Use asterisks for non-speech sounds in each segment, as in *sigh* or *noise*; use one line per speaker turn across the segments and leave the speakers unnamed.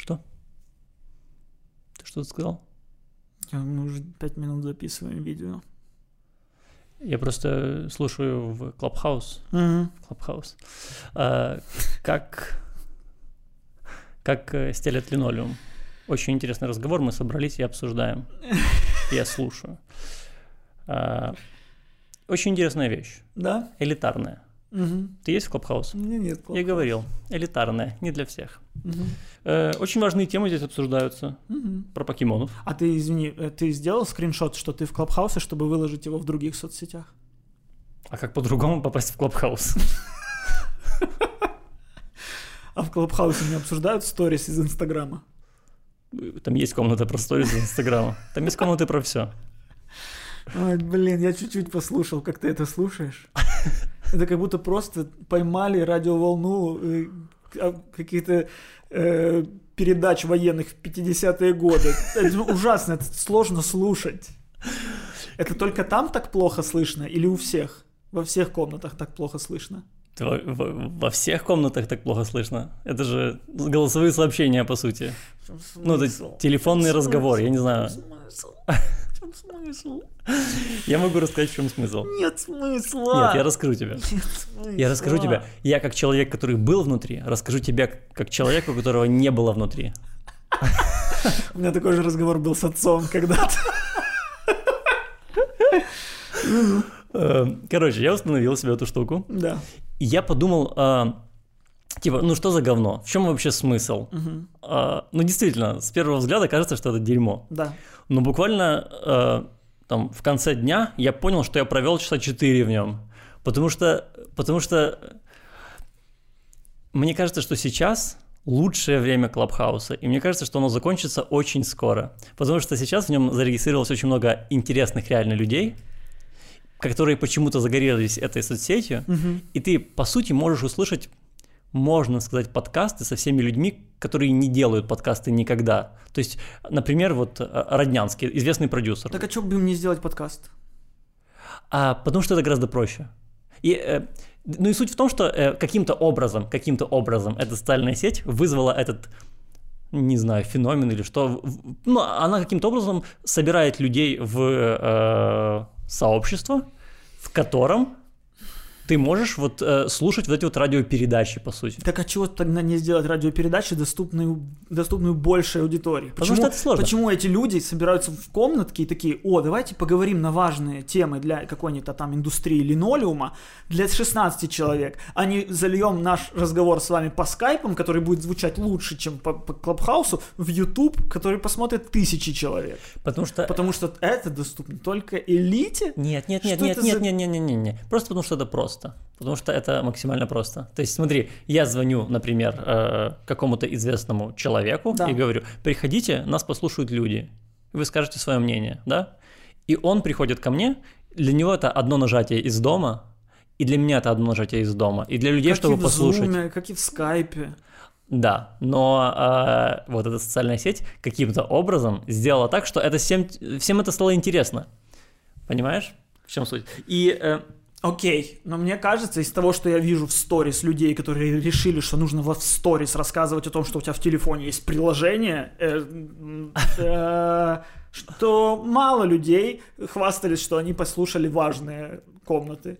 Что? Ты что-то сказал?
Мы уже пять минут записываем видео.
Я просто слушаю в Clubhouse. Clubhouse. А, как, как э, стелят линолеум. Очень интересный разговор. Мы собрались и обсуждаем. Я слушаю. А, очень интересная вещь.
Да?
Элитарная.
Угу.
Ты есть в Clubhouse?
У меня нет.
Я говорил. Элитарная. Не для всех. Э, очень важные темы здесь обсуждаются.
Мгм.
Про покемонов.
А ты, извини, э, ты сделал скриншот, что ты в Клабхаусе, чтобы выложить его в других соцсетях?
А как по-другому попасть в Clubhouse?
А в Клабхаусе не обсуждают сторис из Инстаграма?
Там есть комната про сторис из Инстаграма. Там есть комнаты про все.
Ой, блин, я чуть-чуть послушал, как ты это слушаешь. Это как будто просто поймали радиоволну э, а, каких-то э, передач военных в 50-е годы. Это ужасно, это сложно слушать. Это только там так плохо слышно или у всех? Во всех комнатах так плохо слышно?
Во, во- во всех комнатах так плохо слышно. Это же голосовые сообщения, по сути. Ну, это телефонный разговор, я не знаю.
Чем смысл?
Я могу рассказать, в чем смысл.
Нет смысла.
Нет, я расскажу тебе.
Нет смысла.
Я расскажу тебе. Я как человек, который был внутри, расскажу тебе как человеку, которого не было внутри.
У меня такой же разговор был с отцом когда-то.
Э, Короче, я установил себе эту штуку.
Да.
И я подумал, а, типа, ну что за говно? В чем вообще смысл?
Мгм.
А, ну, действительно, с первого взгляда кажется, что это дерьмо.
Да.
Но буквально э, там в конце дня я понял, что я провел часа 4 в нем. Потому что, потому что мне кажется, что сейчас лучшее время Клабхауса, и мне кажется, что оно закончится очень скоро. Потому что сейчас в нем зарегистрировалось очень много интересных реально людей, которые почему-то загорелись этой соцсетью,
Мгм.
и ты, по сути, можешь услышать, можно сказать, подкасты со всеми людьми, которые не делают подкасты никогда. То есть, например, вот э, Роднянский, известный продюсер.
Так а что бы им не сделать подкаст?
А, потому что это гораздо проще. И, э, ну и суть в том, что э, каким-то образом, каким-то образом эта социальная сеть вызвала этот, не знаю, феномен или что. Ну, она каким-то образом собирает людей в э, сообщество, в котором ты можешь вот э, слушать вот эти вот радиопередачи, по сути.
Так а чего тогда не сделать радиопередачи, доступную, доступную большей аудитории?
Потому что это сложно.
Почему эти люди собираются в комнатке и такие, о, давайте поговорим на важные темы для какой-нибудь там индустрии линолеума для 16 человек, а не зальем наш разговор с вами по скайпам, который будет звучать лучше, чем по, по Клабхаусу, в YouTube, который посмотрят тысячи человек.
Потому что...
Потому что это доступно только элите?
Нет, нет, нет,
Что
нет, нет,
за-
нет, нет, нет, нет, нет. Просто потому что это просто. Потому что это максимально просто. То есть, смотри, я звоню, например, э, какому-то известному человеку
Да.
и говорю: приходите, нас послушают люди. Вы скажете свое мнение, да? И он приходит ко мне. Для него это одно нажатие из дома, и для меня это одно нажатие из дома. И для людей,
как
чтобы
и в
послушать.
Зуме, как и в скайпе.
Да, но э, вот эта социальная сеть каким-то образом сделала так, что это всем, всем это стало интересно. Понимаешь? В чем суть? И э,
Окей, но мне кажется, из того, что я вижу в сторис людей, которые решили, что нужно во- в сторис рассказывать о том, что у тебя в телефоне есть приложение, э, э, *laughs* что мало людей хвастались, что они послушали важные комнаты.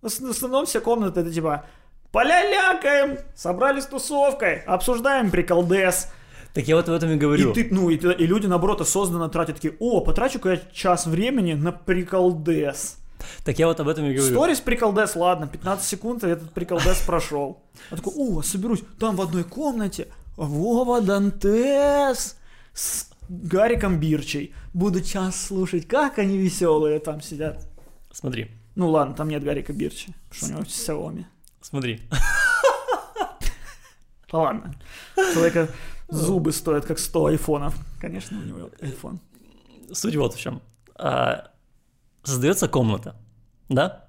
В ос- в основном все комнаты это типа полялякаем, собрались тусовкой, обсуждаем приколдес.
так я вот об этом и говорю.
И, ты, ну, и, и люди, наоборот, осознанно тратят такие, о, потрачу-ка я час времени на приколдес.
Так я вот об этом и говорю.
Сторис приколдес, ладно, 15 секунд, и этот приколдес прошел. Я такой, о, соберусь, там в одной комнате Вова Дантес с Гариком Бирчей. Буду час слушать, как они веселые там сидят.
Смотри,
Ну ладно, там нет Гарика Бирчи, потому что у него Xiaomi.
смотри.
Ладно. Человека зубы стоят как 100 айфонов. Конечно, у него айфон.
Суть вот в чем. А, создается комната, да?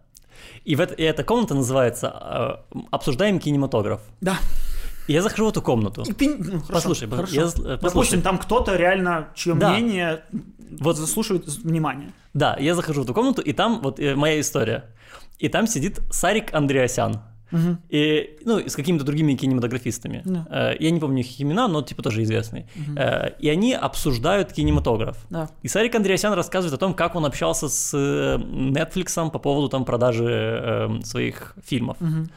И, в это- и эта комната называется а, «Обсуждаем кинематограф».
Да.
И я захожу в эту комнату.
И ты- ну, хорошо,
Послушай,
хорошо.
я э, послушай.
Допустим, там кто-то реально, чье
Да.
мнение
Вот.
заслушивает внимание.
Да, я захожу в эту комнату, и там вот э, моя история. И там сидит Сарик Андреасян.
Мгм.
и, ну, и с какими-то другими кинематографистами.
Да.
Э, Я не помню их имена, но типа тоже известные. Э, И они обсуждают кинематограф.
Да.
И Сарик Андреасян рассказывает о том, как он общался с э, Netflix по поводу там продажи э, своих фильмов.
Мгм.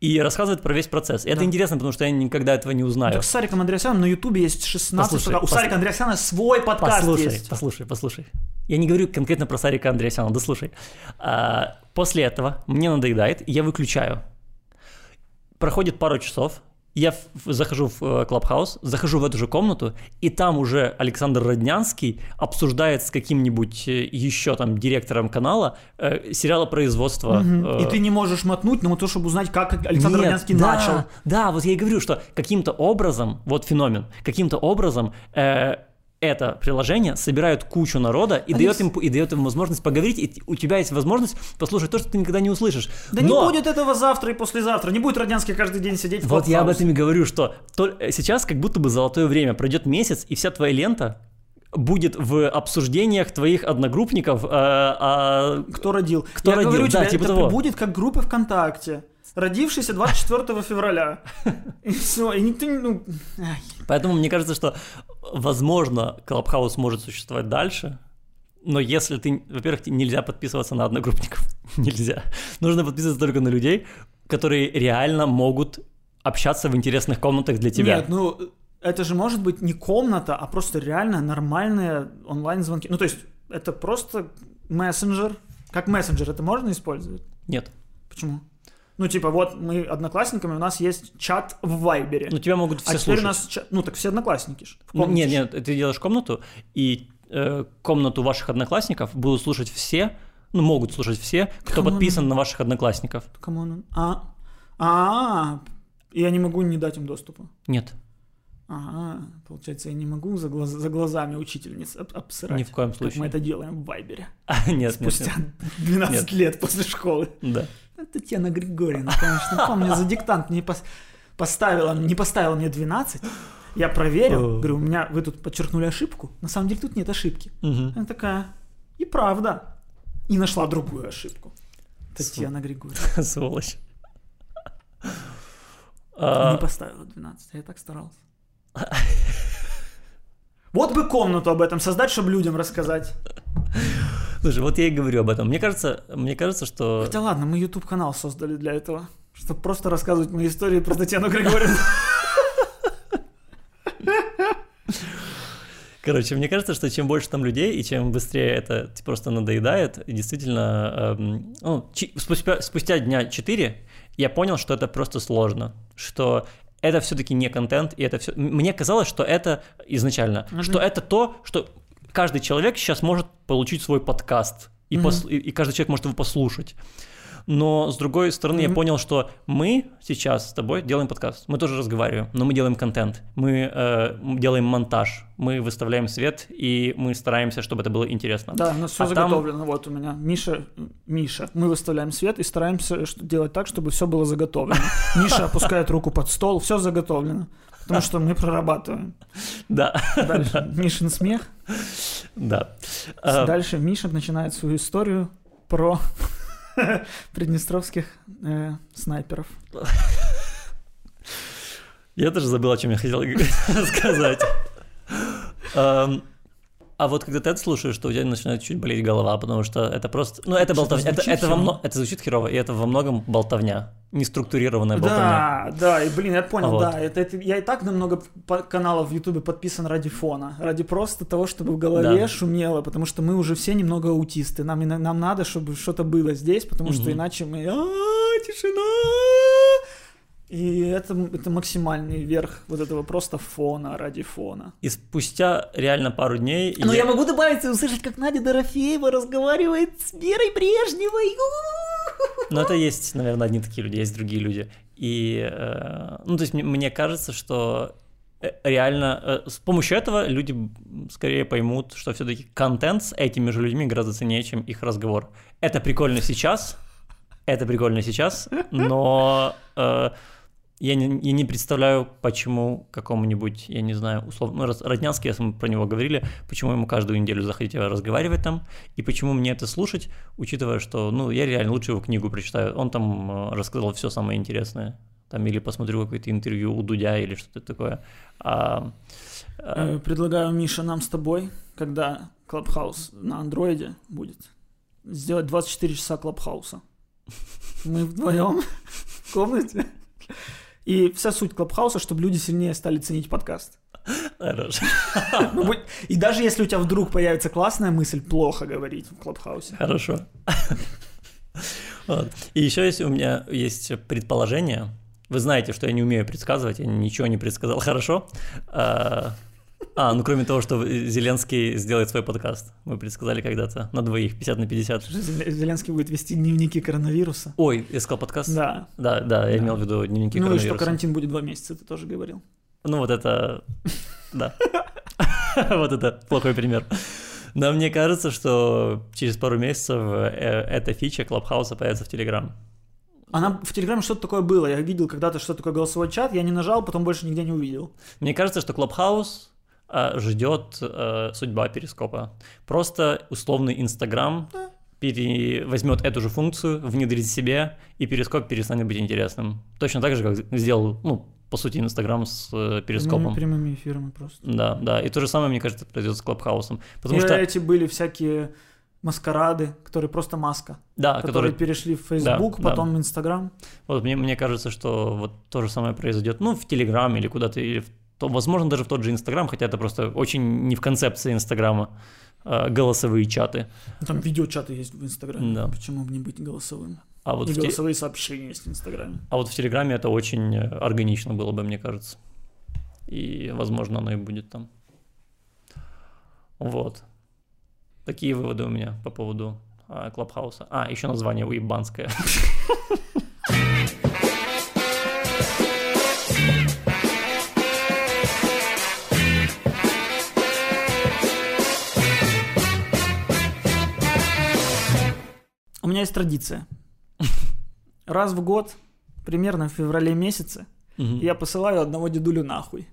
И рассказывает про весь процесс. И это
Да.
интересно, потому что я никогда этого не узнаю.
Так с Сариком Андреасяном на Ютубе есть 16
Послушай.
У
пос-
Сарика Андреасяна свой подкаст
Послушай,
есть.
послушай, послушай. Я не говорю конкретно про Сарика Андреасяна, да слушай. А, после этого мне надоедает, и я выключаю. Проходит пару часов, я в- захожу в э, Клабхаус, захожу в эту же комнату, и там уже Александр Роднянский обсуждает с каким-нибудь э, еще там директором канала э, сериала производства.
Мгм.
э,
И ты не можешь мотнуть на то, чтобы узнать, как Александр
нет,
Роднянский
да,
начал.
Да, вот я и говорю, что каким-то образом, вот феномен, каким-то образом э, это приложение собирает кучу народа и
Они
дает,
вс-
им, и дает им возможность поговорить, и у тебя есть возможность послушать то, что ты никогда не услышишь.
Да
Но-
не будет этого завтра и послезавтра. Не будет Роднянский каждый день сидеть в
Вот я об этом и говорю, что то- э, сейчас как будто бы золотое время. Пройдет месяц, и вся твоя лента будет в обсуждениях твоих одногруппников, э, а-
Кто родил?
Кто
я
родил,
говорю
да,
тебе,
типа
это
того.
будет как группа ВКонтакте. Родившийся 24 февраля. *laughs* И все, и никто не... Ну.
Поэтому мне кажется, что, возможно, Клабхаус может существовать дальше, но если ты, во-первых, нельзя подписываться на одногруппников, *laughs* нельзя. Нужно подписываться только на людей, которые реально могут общаться в интересных комнатах для тебя.
Нет, ну, это же может быть не комната, а просто реально нормальные онлайн-звонки. Ну, то есть, это просто мессенджер. Как мессенджер это можно использовать?
Нет.
Почему? Ну, типа, вот мы одноклассниками, у нас есть чат в Вайбере.
Ну, тебя могут все
а теперь
слушать.
у нас чат... Ну, так все одноклассники же.
Ну, Нет, нет, ты делаешь комнату, и э, комнату ваших одноклассников будут слушать все, ну, могут слушать все, кто
Кому
подписан
надо?
на ваших одноклассников.
Кому он? А, а, я не могу не дать им доступа.
Нет,
Ага, получается, я не могу за, глаз- за глазами учительниц об- обсырать.
ни в коем
Как
случае.
мы это делаем в Вайбере.
А, *laughs* нет, нет,
Спустя
нет.
12 лет после школы.
Да.
Татьяна Григорьевна, конечно, помню, за диктант не пос- поставила, не поставила мне 12. Я проверил, говорю, у меня, вы тут подчеркнули ошибку. На самом деле тут нет ошибки. Она такая, и правда. И нашла другую ошибку. Татьяна Григорьевна. *laughs*
Сволочь.
Не
А,
поставила 12, а я так старался. Вот бы комнату об этом создать, чтобы людям рассказать.
Слушай, вот я и говорю об этом. Мне кажется, мне кажется, что...
Хотя ладно, мы YouTube канал создали для этого, чтобы просто рассказывать мои истории про Татьяну Григорьевну.
Короче, мне кажется, что чем больше там людей, и чем быстрее это просто надоедает, и действительно, эм, ну, чи- спустя, спустя дня 4 я понял, что это просто сложно, что это все-таки не контент, и это все... Мне казалось, что это изначально,
Мгм.
что это то, что каждый человек сейчас может получить свой подкаст, и,
Мгм.
пос- и- и каждый человек может его послушать. Но, с другой стороны, я
Мгм.
понял, что мы сейчас с тобой делаем подкаст. Мы тоже разговариваем, но мы делаем контент. Мы э, делаем монтаж. Мы выставляем свет, и мы стараемся, чтобы это было интересно.
Да, у нас все
А там-
заготовлено. Вот у меня Миша, Миша. Мы выставляем свет и стараемся что- делать так, чтобы все было заготовлено. *laughs* Миша опускает руку под стол, все заготовлено. Потому что мы прорабатываем.
Да,
Дальше Мишин смех.
да. А,
Дальше Миша начинает свою историю про *laughs* приднестровских э, снайперов.
Я тоже забыл, о чем я хотел *laughs* сказать. Ам, А вот когда ты это слушаешь, что у тебя начинает чуть болеть голова, потому что это просто... Ну, это болтовня. Это, это, во мно- это звучит херово, и это во многом болтовня. Неструктурированная болтовня.
Да, да, и блин, я понял,
Вот.
да, это, это- я и так на много каналов в Ютубе подписан ради фона, ради просто того, чтобы в голове
Да.
шумело, потому что мы уже все немного аутисты, нам, нам надо, чтобы что-то было здесь, потому что
Мгм.
иначе мы, «А, тишина, и это, это максимальный верх вот этого просто фона ради фона.
И спустя реально пару дней...
Но я могу добавить и услышать, как Надя Дорофеева разговаривает с Верой Брежневой.
Но это есть, наверное, одни такие люди, есть другие люди. И, э, ну, то есть мне, мне кажется, что э, реально э, с помощью этого люди скорее поймут, что все-таки контент с этими же людьми гораздо ценнее, чем их разговор. Это прикольно сейчас, это прикольно сейчас, но э, я не, я не представляю, почему какому-нибудь, я не знаю, условно, ну, Роднянский, если мы про него говорили, почему ему каждую неделю заходить разговаривать там, и почему мне это слушать, учитывая, что, ну, я реально лучше его книгу прочитаю. Он там э, рассказал все самое интересное. Там или посмотрю какое-то интервью у Дудя или что-то такое. А, а,
Э, Предлагаю, Миша, нам с тобой, когда Клабхаус на андроиде будет, сделать 24 часа Клабхауса. Мы вдвоем в комнате. И вся суть Клабхауса, чтобы люди сильнее стали ценить подкаст.
хорошо. *laughs*
Ну, И даже если у тебя вдруг появится классная мысль, плохо говорить в Клабхаусе.
Хорошо. *laughs* Вот. И еще есть у меня есть предположение. Вы знаете, что я не умею предсказывать, я ничего не предсказал хорошо. А, ну кроме того, что Зеленский сделает свой подкаст. Мы предсказали когда-то на двоих, 50 на 50.
Зел- Зеленский будет вести дневники коронавируса.
Ой, я сказал подкаст?
Да.
Да, да, я имел в виду дневники
Ну и что
коронавируса.
карантин будет два месяца, ты тоже говорил.
Ну вот это... *laughs* Да. *laughs* Вот это плохой пример. Но мне кажется, что через пару месяцев э, эта фича Клабхауса появится в Телеграм.
Она в Телеграме что-то такое было. Я видел когда-то, что такое голосовой чат, я не нажал, потом больше нигде не увидел.
Мне кажется, что Клабхаус ждет э, судьба Перископа. Просто условный Инстаграм пере... возьмет эту же функцию, внедрит себе, и Перископ перестанет быть интересным. Точно так же, как сделал, ну, по сути, Инстаграм с э, Перископом.
Прямыми, прямыми эфирами просто.
Да, да. И то же самое, мне кажется, произойдет с Клабхаусом. Потому
И
что,
эти были всякие маскарады, которые просто маска,
да,
которые
который
перешли в Facebook,
Да, да.
потом в Инстаграм.
Вот мне, мне кажется, что вот то же самое произойдет, ну, в Телеграм или куда-то, или в то, возможно, даже в тот же Инстаграм, хотя это просто очень не в концепции Инстаграма, а, голосовые чаты.
Ну, Там видеочаты есть в Инстаграме.
Да.
Почему бы не быть голосовым?
А вот,
И
в те-
голосовые сообщения есть в Инстаграме.
а вот в Телеграме это очень э, органично было бы, мне кажется. И, возможно, оно и будет там. Вот. Такие выводы у меня по поводу а, Клабхауса. А, еще название уебанское. *laughs*
меня есть традиция. *laughs* Раз в год, примерно в феврале месяце,
Мгм.
я посылаю одного дедулю нахуй.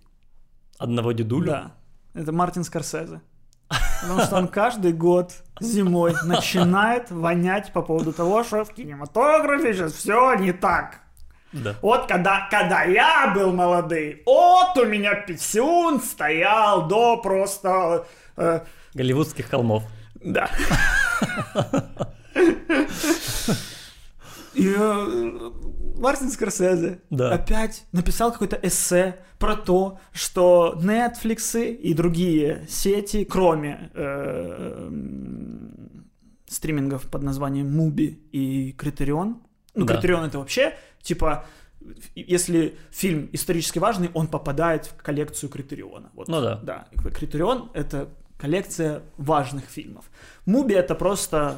Одного дедуля?
Да. Это Мартин Скорсезе. Потому что он каждый год зимой начинает вонять по поводу того, что в кинематографе сейчас все не так.
Да.
Вот когда, когда я был молодый, вот у меня писюн стоял до просто... э,
Голливудских холмов.
да. *laughs* И э, Мартин Скорсезе
Да.
опять написал какое-то эссе про то, что Netflix и другие сети, кроме э, стримингов под названием Mubi и Criterion, ну,
Да.
Criterion это вообще, типа, если фильм исторически важный, он попадает в коллекцию Критериона. Вот,
Ну да.
Да, Критерион — это коллекция важных фильмов. Муби — это просто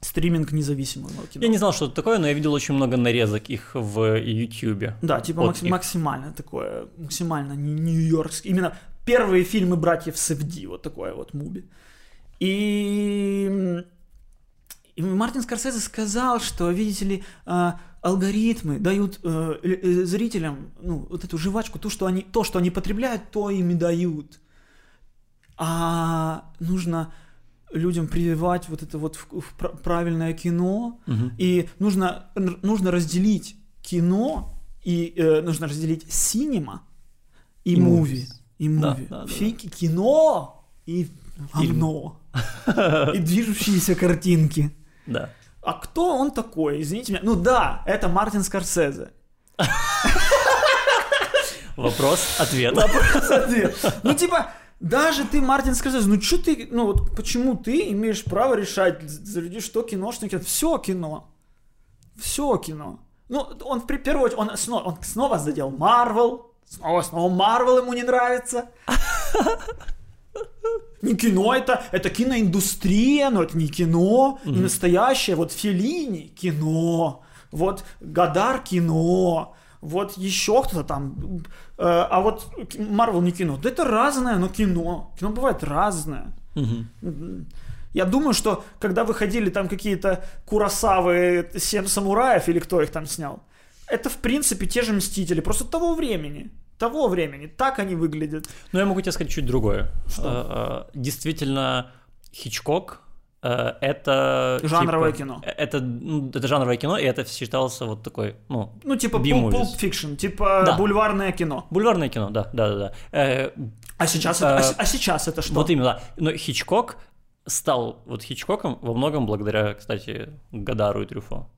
стриминг независимого кино.
Я не знал, что это такое, но я видел очень много нарезок их в Ютьюбе.
Да, типа макс-
их.
максимально такое, максимально нью-йоркский. Именно первые фильмы братьев Севди, вот такое вот муби. И, и Мартин Скорсезе сказал, что, видите ли, а, алгоритмы дают э, э, э, зрителям ну, вот эту жвачку, то что, они, то, что они потребляют, то им и дают. А нужно людям прививать вот это вот в- в пр- правильное кино,
Мгм.
и нужно, нужно разделить кино и э, нужно разделить синема и,
И
муви. И
Да,
муви.
да, да,
Фики, кино и говно. *laughs* И движущиеся картинки.
Да.
А кто он такой? Извините меня. Ну да, это Мартин Скорсезе. *laughs*
Вопрос, ответ.
Вопрос ответ. Ну типа, даже ты, Мартин Скорсезе, ну что ты, ну вот почему ты имеешь право решать за людей, что кино, что кино? Все кино. Все кино. Ну, он в первую очередь, он снова, он снова задел Марвел. Снова, снова Марвел ему не нравится. Не кино это, это киноиндустрия, но это не кино, не настоящее. Вот Феллини кино, вот Гадар кино, вот еще кто-то там. Э, а вот Марвел не кино. Да это разное, но кино. Кино бывает разное.
Мгм.
Я думаю, что когда выходили там какие-то Курасавы, Семь самураев или кто их там снял, это в принципе те же Мстители, просто того времени. Того времени. Так они выглядят.
Ну, я могу тебе сказать чуть другое.
Что?
Э, э, Действительно, Хичкок это...
Жанровое
типа,
кино.
э, Это, ну, это жанровое кино, и это считался вот такой, ну,
Ну, типа Pulp. Pulp Fiction, типа
Да.
бульварное кино.
бульварное кино, да, да, да. да. Э,
А сейчас, это, а,
Э,
а сейчас это что?
Вот именно, да. Но Хичкок стал вот Хичкоком во многом благодаря, кстати, Гадару и Трюфо.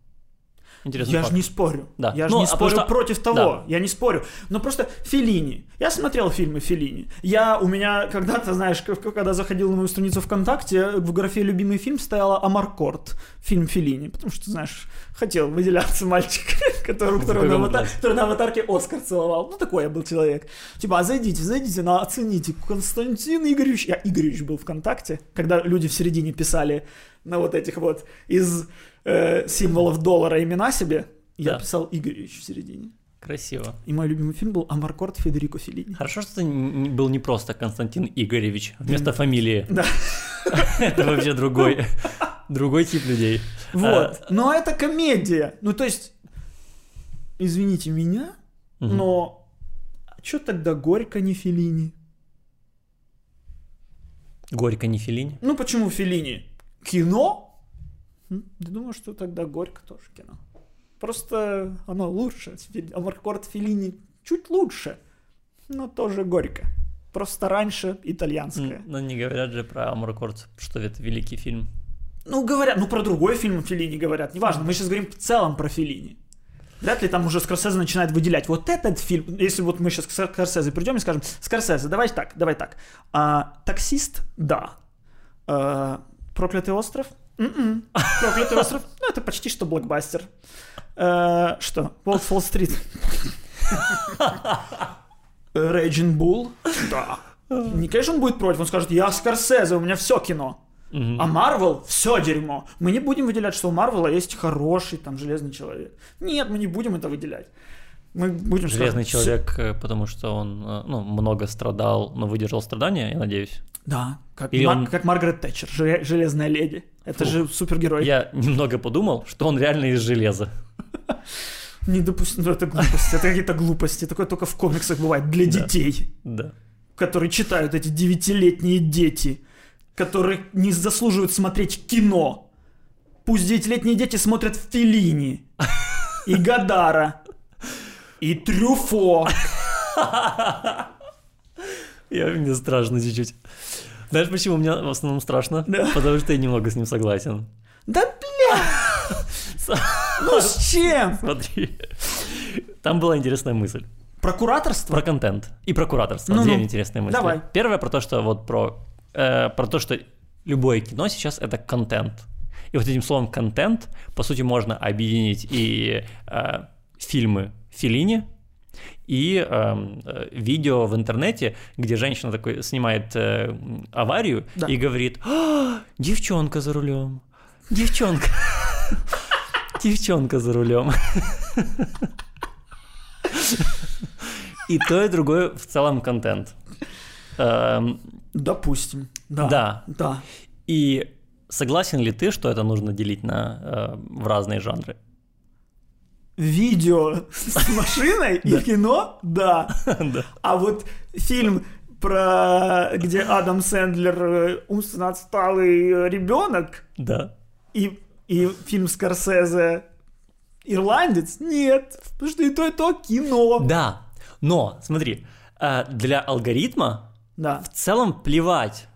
Интересный
Я же не спорю.
Да.
Я же
Ну,
не
а
спорю
что-
против того.
Да.
Я не спорю. Но просто Филини. Я смотрел фильмы Филини. Я у меня когда-то, знаешь, когда заходил на мою страницу ВКонтакте, в графе «Любимый фильм» стояла Амаркорд, фильм Филини. Потому что, знаешь, хотел выделяться мальчик, *laughs* который, который, на, аватар- который на аватарке Оскар целовал. Ну, такой я был человек. Типа, а зайдите, зайдите, на, оцените. Константин Игоревич. Я Игоревич был ВКонтакте, когда люди в середине писали на вот этих вот из э, символов доллара имена себе. Я
Да.
писал Игоревич в середине.
Красиво.
И мой любимый фильм был Амаркорд Федерико Феллини.
Хорошо, что ты был не просто Константин Игоревич вместо фамилии. *laughs*
Да. *laughs*
Это вообще другой, *laughs* другой тип людей.
Вот.
А,
Но это комедия. Ну, то есть, извините меня, но что тогда Горько не Феллини?
Горько не Филини.
Ну, почему Феллини? Кино? Думаю, что тогда Горько тоже кино. Просто оно лучше. Амаркорд Феллини чуть лучше, но тоже Горько. Просто раньше итальянское.
Но не говорят же про Амуркорд, что это великий фильм.
Ну, говорят, ну про другой фильм Феллини говорят, неважно, мы сейчас говорим в целом про Феллини. Вряд ли там уже Скорсезе начинает выделять вот этот фильм. Если вот мы сейчас к Скорсезе придем и скажем, Скорсезе, давай так, давай так. А, таксист, да. А, проклятый остров? М-м. Проклятый остров? Ну, это почти что блокбастер. А, что? Волк Фолл-стрит? Рейджин Булл? Да. Не, конечно, он будет против, он скажет, я Скорсезе, у меня все кино. А Марвел все дерьмо. Мы не будем выделять, что у Марвела есть хороший там железный человек. Нет, мы не будем это выделять. Мы будем
Железный
сказать,
человек, э, потому что он э, ну, много страдал, но выдержал страдания, я надеюсь.
Да, как, Мар-
он-
как Маргарет Тэтчер, желе- железная леди. Это
Фух.
же супергерой.
Я немного подумал, что он реально из железа. *laughs*
Не допустим, это глупости, это какие-то глупости. Такое только в комиксах бывает для детей,
Да.
которые читают эти девятилетние дети, которые не заслуживают смотреть кино. Пусть девятилетние дети смотрят Феллини и Гадара и Трюфо. *laughs*
Я, мне страшно чуть-чуть. Знаешь, почему мне в основном страшно?
Да.
Потому что я немного с ним согласен.
Да бля! *laughs* Ну с чем?
Смотри. Там была интересная мысль.
Про кураторство?
Про контент и про кураторство. Две интересные мысли.
Давай.
Первое про то, что вот про, э, про то, что любое кино сейчас это контент. И вот этим словом контент, по сути, можно объединить и э, фильмы Филини, и эм, э, видео в интернете, где женщина такой снимает э, аварию
Да.
и говорит: «А, девчонка за рулем, девчонка, девчонка за рулем. И то, и другое в целом контент. Эм,
Допустим. Да.
Да.
Да.
И согласен ли ты, что это нужно делить на, э, в разные жанры?
Видео с *laughs* машиной и кино? *laughs* Да. А вот фильм про где Адам Сэндлер э, умственно отсталый ребенок
Да.
и, и фильм Скорсезе Ирландец? Нет. Потому что и то, и то кино.
Да. Но, смотри, э, для алгоритма
Да.
в целом плевать.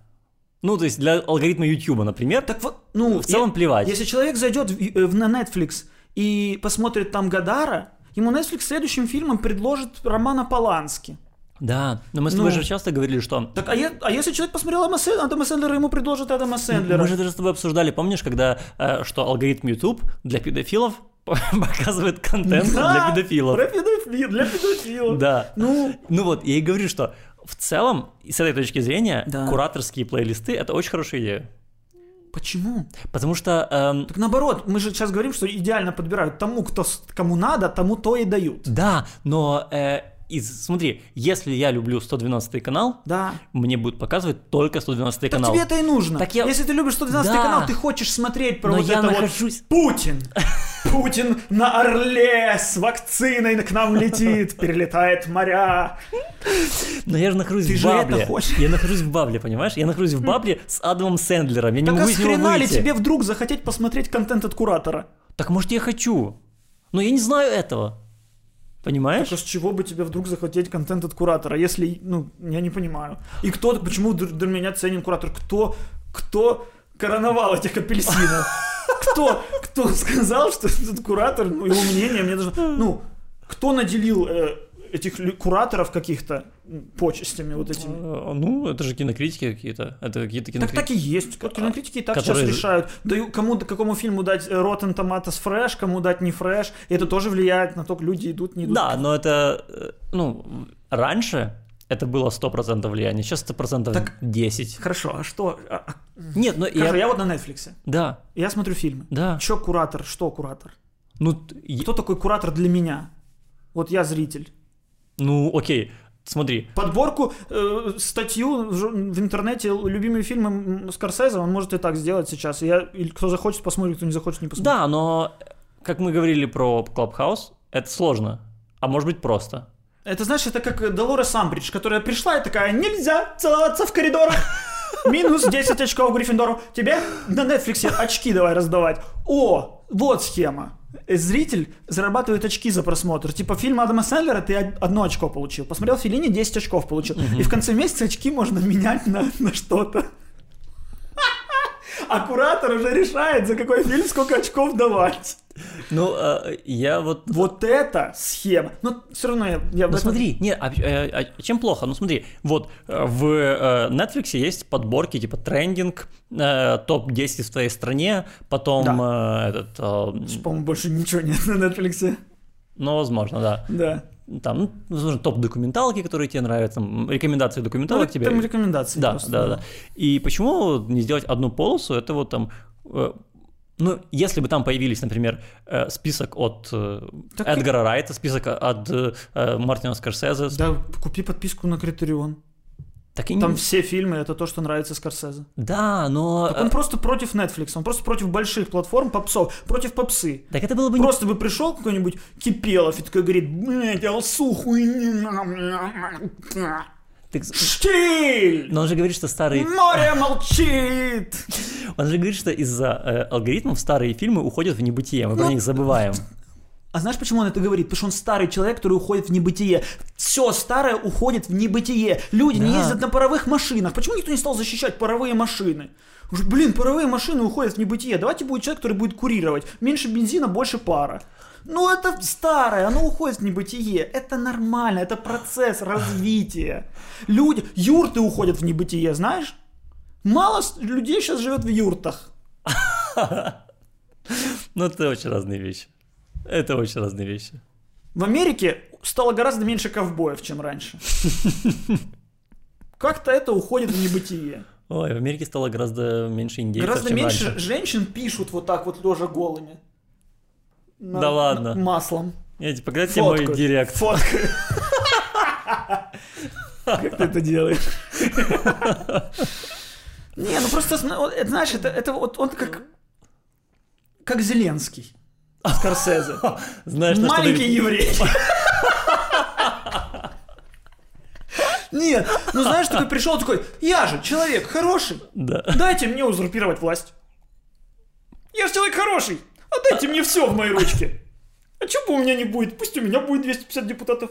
Ну, то есть для алгоритма YouTube, например,
Так вот, ну,
в целом
е-
плевать.
Если человек зайдет в, э, в- на Netflix и посмотрит там Гадара, ему Netflix следующим фильмом предложит Романа Полански.
Да, но мы с тобой
Ну.
же часто говорили, что...
Так, а, е- а если человек посмотрел Адама, Сэ- Адама Сэндлера, ему предложат Адама Сэндлера.
Мы же даже с тобой обсуждали, помнишь, когда, э, что алгоритм YouTube для педофилов *laughs* показывает контент
Да,
для педофилов.
Про педофил, для педофилов.
Да.
Ну,
Ну вот, я и говорю, что в целом, с этой точки зрения,
Да.
кураторские плейлисты — это очень хорошая идея.
Почему?
Потому что... эм,
Так наоборот, мы же сейчас говорим, что идеально подбирают тому, кто, кому надо, тому то и дают.
да, но... э, из, смотри, если я люблю 112 канал,
Да.
мне будут показывать только 112
Так
канал.
тебе это и нужно.
Так я-
Если ты любишь 112
Да.
канал, ты хочешь смотреть про
Но
вот
я
это
нахожусь...
вот Путин. *laughs* Путин на Орле с вакциной к нам летит, перелетает моря.
Но я же нахожусь
Ты
в
же это
бабле.
хочешь?
Я нахожусь в бабле, понимаешь? Я нахожусь в бабле с Адамом Сэндлером. Я не
Так а
могу
с
из него
хрена ли тебе вдруг захотеть посмотреть контент от куратора?
Так может я хочу. Но я не знаю этого. Понимаешь?
Так а с чего бы тебе вдруг захотеть контент от куратора, если, ну, я не понимаю. И кто, почему для меня ценен куратор? Кто, кто короновал этих апельсинов? Кто, кто сказал, что этот куратор, ну, его мнение мне должно... Ну, кто наделил э, этих кураторов каких-то почестями вот этими?
Э, Ну, это же кинокритики какие-то. Это какие-то
Так
кинокритики.
так и есть. Как Кинокритики и так
Которые-
сейчас решают. Даю, кому, какому фильму дать э, Rotten Tomatoes фреш, кому дать не фреш. И это тоже влияет на то, люди идут, не идут.
Да, но это, э, ну, раньше это было 100% влияния, сейчас это процентов
Так-
10.
Хорошо, а что? А- а-
Нет, ну
Скажи,
я...
я вот на Netflix.
Да,
Я смотрю фильмы.
да.
Чё куратор? Что куратор?
Ну,
Кто такой куратор для меня? Вот я зритель.
ну, окей, смотри.
Подборку, э, статью в, в интернете любимые фильмы Скорсезе, он может и так сделать сейчас. Я, или кто захочет посмотрит, кто не захочет не посмотрит.
Да, но, как мы говорили про Clubhouse, это сложно. А может быть просто.
Это, знаешь, это как Долорес Амбридж, которая пришла и такая, нельзя целоваться в коридорах. *laughs* Минус 10 очков Гриффиндору. Тебе на Netflix очки давай раздавать. О, вот схема. Зритель зарабатывает очки за просмотр. Типа фильм Адама Сэндлера ты од- одно очко получил. Посмотрел Филини, 10 очков получил. И в конце месяца очки можно менять на, на что-то. А куратор уже решает, за какой фильм сколько очков давать.
Ну, э, я вот...
Вот это схема. Но все равно я... я
Ну
этом-
смотри, не, а, э, а чем плохо? Ну смотри, вот э, в э, Netflix есть подборки типа трендинг, э, топ-10 в твоей стране, потом э, этот, э,
По-моему, больше ничего нет на Netflix.
ну возможно, да,
Да.
Там, ну, возможно, топ-документалки, которые тебе нравятся, там, рекомендации
Ну,
документалок тебе.
там рекомендации.
Да,
просто,
да, да. И почему не сделать одну полосу? Это вот там. э, ну, если бы там появились, например, э, список от э,
Так-
Эдгара Райта, список от Мартина Скорсезе,
Да, купи подписку на Критерион.
Так и не...
Там все фильмы, это то, что нравится Скорсезе.
Да, но...
Так он
э,
просто против Netflix, он просто против больших платформ попсов, против попсы.
Так это было бы.
Просто бы пришел какой-нибудь Кипелов и такой говорит, блядь, алсу хуйню.
Так-
Штиль!
Но он же говорит, что старые...
Море *laughs* молчит!
Он же говорит, что из-за э, алгоритмов старые фильмы уходят в небытие, мы про них забываем.
А знаешь, почему он это говорит? Потому что он старый человек, который уходит в небытие. Все старое уходит в небытие. Люди не
Да.
ездят на паровых машинах. Почему никто не стал защищать паровые машины? Уж, блин, паровые машины уходят в небытие. Давайте будет человек, который будет курировать. Меньше бензина, больше пара. Ну, это старое, оно уходит в небытие. Это нормально, это процесс развития. Люди, юрты уходят в небытие, знаешь? Мало людей сейчас живет в юртах. *laughs*
Ну, это очень разные вещи. Это очень разные вещи.
В Америке стало гораздо меньше ковбоев, чем раньше. *laughs* Как-то это уходит в небытие.
Ой, в Америке стало гораздо меньше индейцев,
Гораздо
чем
меньше
раньше.
женщин пишут вот так вот лежа голыми. На-
Да ладно.
на- Маслом.
Я типа, поглядите мой
Фоткают.
директ.
Фоткают. *laughs* Как ты это делаешь? *laughs* Не, ну просто, знаешь, это, это вот он как, как Зеленский. Скорсезе. *laughs*
Знаешь,
Маленький еврей. Нет, ну знаешь, такой пришел такой, я же человек хороший,
Да.
дайте мне узурпировать власть. Я же человек хороший, отдайте мне все в моей ручке. А чего бы у меня не будет? Пусть у меня будет 250 депутатов,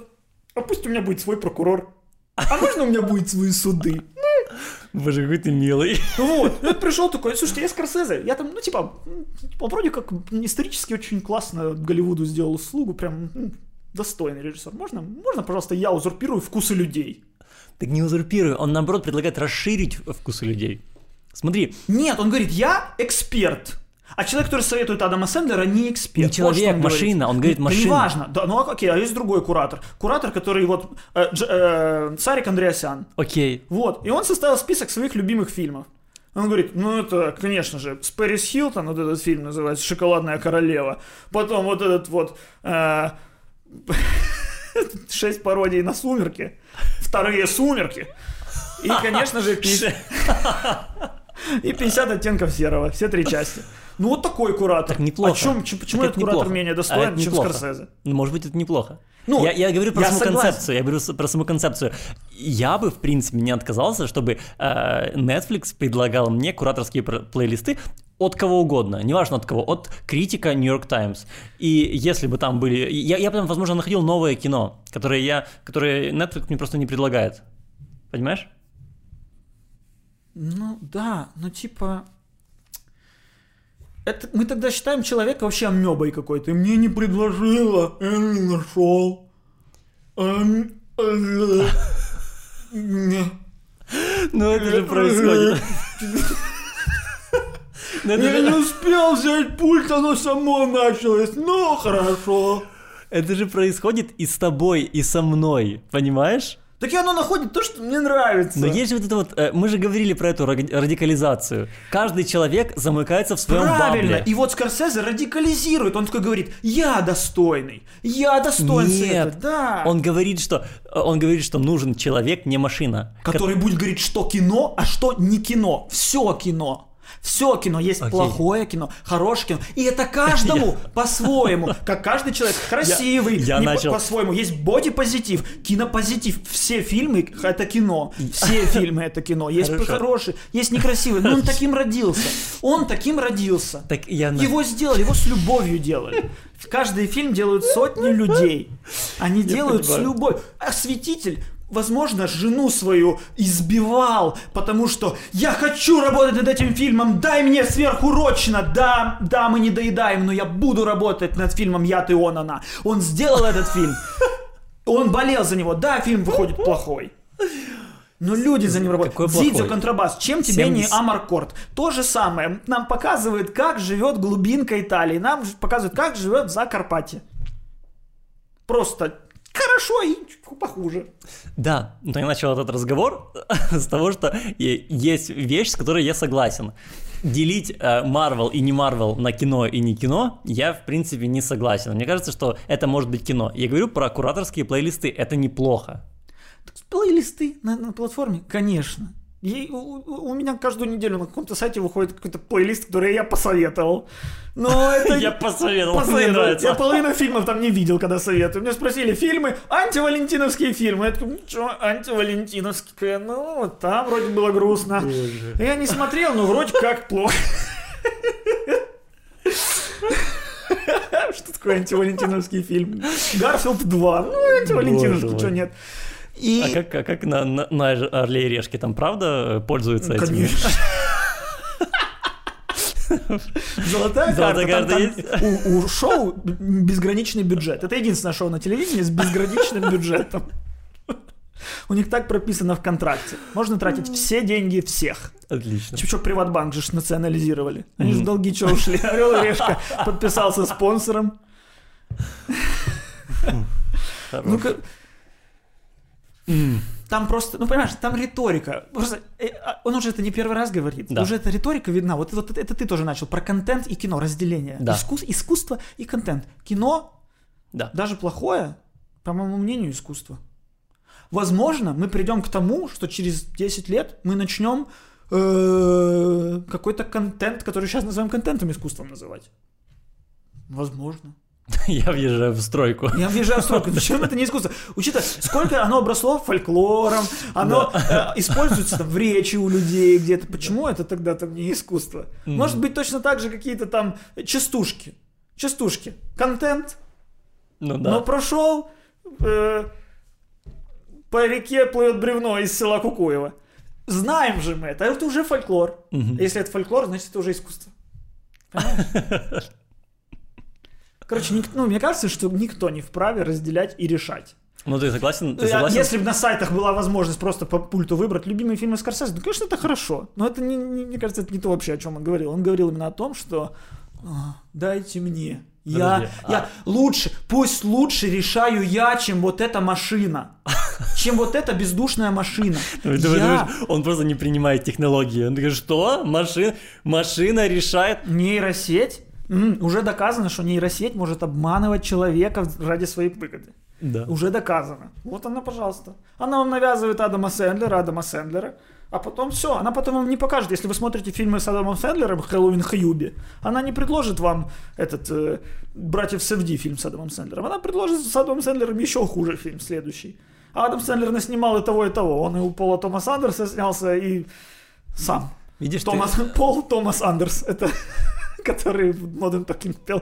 а пусть у меня будет свой прокурор. А можно у меня будет свои суды?
Боже, какой ты милый.
Вот, он пришел такой, слушайте, я Скорсезе, я там, ну, типа, м, типа, вроде как исторически очень классно Голливуду сделал услугу, прям достойный режиссер. Можно, можно, пожалуйста, я узурпирую вкусы людей?
Так не узурпируй, он наоборот предлагает расширить вкусы людей. Смотри,
Нет, он говорит, я эксперт. А человек, который советует Адама Сэндлера, не эксперт.
Не
Вот
человек,
что он говорит.
машина, он говорит,
Да
машина.
неважно. Да, ну окей, а есть другой куратор. Куратор, который вот, э, Дж- э, Сарик Андреасян.
окей,
Вот, и он составил список своих любимых фильмов. Он говорит, ну это, конечно же, с Пэрис Хилтон, вот этот фильм называется «Шоколадная королева». Потом вот этот вот... э, *laughs* Шесть пародий на «Сумерки». Вторые «Сумерки». И, конечно же, книж- *laughs* *laughs* И 50 оттенков серого, все три части. Ну вот такой куратор.
Так неплохо.
А чем, ч- почему
Так
этот
это
куратор менее
А
достоин,
это
чем
неплохо.
Скорсезе?
Ну, может быть, это неплохо.
Ну,
я, я говорю про
я
саму
согласен.
концепцию. Я говорю про саму концепцию. Я бы, в принципе, не отказался, чтобы э, Netflix предлагал мне кураторские плейлисты от кого угодно, неважно от кого, от критика New York Times. И если бы там были... Я, я потом, возможно, находил новое кино, которое, я, которое Netflix мне просто не предлагает. Понимаешь?
Ну да, ну типа... Это, мы тогда считаем человека вообще амебой какой-то. И мне не предложила, я не нашел.
Ну, это же происходит. *laughs*
Я не успел взять пульт, оно само началось. Ну, хорошо.
Это же происходит и с тобой, и со мной, понимаешь?
Так и оно находит то, что мне нравится.
Но есть же вот это вот, э, мы же говорили про эту ради- радикализацию. Каждый человек замыкается в своем
Правильно.
бабле.
И вот Скорсезе радикализирует. Он такой говорит, я достойный. Я достоин света.
Нет,
Да.
он говорит, что э, он говорит, что нужен человек, не машина.
который будет говорить, что кино, а что не кино. Все кино. Все кино. Есть
Окей.
плохое кино, хорошее кино. И это каждому *laughs* по-своему. Как каждый человек *laughs* красивый,
я
по-
начал-
по-своему. Есть боди-позитив, кинопозитив. Все фильмы — это кино. *laughs* Все фильмы — это кино. Есть
Хорошо.
хорошие, есть некрасивые. Но он таким родился. Он таким родился.
Так я
Его сделали, его с любовью делали. Каждый фильм делают сотни людей. Они делают с
понимаю.
любовью. Осветитель возможно, жену свою избивал, потому что я хочу работать над этим фильмом, дай мне сверхурочно, да, да, мы не доедаем, но я буду работать над фильмом «Я, ты, он, она». Он сделал этот фильм, он болел за него, да, фильм выходит плохой. Но люди за ним работают.
Плохой?
контрабас. Чем тебе не
70.
Амаркорд? То же самое. Нам показывают, как живет глубинка Италии. Нам показывают, как живет Закарпатье. Просто хорошо и чуть похуже.
Да, но я начал этот разговор *laughs* с того, что есть вещь, с которой я согласен. Делить э, Марвел и не Марвел на кино и не кино, я в принципе не согласен. Мне кажется, что это может быть кино. Я говорю про кураторские плейлисты, это неплохо.
Так Плейлисты на, на платформе? Конечно. И у, у- у меня каждую неделю на каком-то сайте выходит какой-то плейлист, который я посоветовал. Но *laughs* это...
Я посоветовал, мне
посоветовал.
нравится.
Я половину фильмов там не видел, когда советую. Меня спросили, фильмы, антивалентиновские фильмы. Я такой, ничего, антивалентиновские. Ну, там вроде было грустно. Я не смотрел, но вроде как плохо. Что такое антивалентиновский фильм? Гарфилд 2. Ну, антивалентиновский,
Боже
что нет. И...
А как, а как на, на, на Орле и Решке там правда пользуются этим?
Конечно. *laughs* Золотая
Золотая
карта.
карта
там- там У, у шоу безграничный бюджет. Это единственное шоу на телевидении с безграничным *laughs* бюджетом. У них так прописано в контракте. Можно тратить все деньги всех.
Отлично.
Что, Приватбанк же национализировали. Они же долги что ушли. *laughs* Орел и Решка подписался спонсором. Ну-ка. Там просто, ну понимаешь, там риторика. Просто, э, а, он уже это не первый раз говорит.
Да.
Уже эта риторика видна. Вот, вот это ты тоже начал про контент и кино, разделение.
Да.
Искус- искусство и контент. Кино,
Да.
даже плохое, по моему мнению, искусство. Возможно, мы придем к тому, что через 10 лет мы начнем э, какой-то контент, который сейчас называем контентом искусством называть. Возможно. *laughs*
Я въезжаю в стройку.
Я въезжаю в стройку. *laughs* Причем это не искусство. Учитывая, сколько оно обросло фольклором, оно э, используется там в речи у людей где-то. Почему это тогда там не искусство? Может быть, точно так же какие-то там частушки. Частушки. Контент.
Ну да.
Но прошел э, по реке плывет бревно из села Кукуево. Знаем же мы это. А Это уже фольклор. Если это фольклор, значит это уже искусство. Понимаешь? *laughs* Короче, ник- ну, мне кажется, что никто не вправе разделять и решать.
Ну ты согласен? Ты
Э,
согласен?
Если бы на сайтах была возможность просто по пульту выбрать любимые фильмы Скорсезе, ну, конечно, это хорошо. Но это, не, не- мне кажется, это не то вообще, о чем он говорил. Он говорил именно о том, что «А, дайте мне. Я,
Подожди, а-
я лучше, пусть лучше решаю я, чем вот эта машина. *laughs* Чем вот эта бездушная машина. *laughs*
Ну,
Я-
думаешь, он просто не принимает технологии. Он такой, что? Машина решает...
Нейросеть? Уже доказано, что нейросеть может обманывать человека ради своей выгоды.
Да.
Уже доказано. Вот она, пожалуйста. Она вам навязывает Адама Сэндлера, Адама Сэндлера. А потом все, она потом вам не покажет. Если вы смотрите фильмы с Адамом Сэндлером «Хэллоуин Хьюби», она не предложит вам этот э, «Братьев Севди» фильм с Адамом Сэндлером. Она предложит с Адамом Сэндлером еще хуже фильм следующий. А Адам Сэндлер наснимал и того, и того. Он и у Пола Томаса Андерса снялся, и сам.
Видишь, ты-
Томас, *laughs* Пол Томас Андерс, это который Modern Talking пел.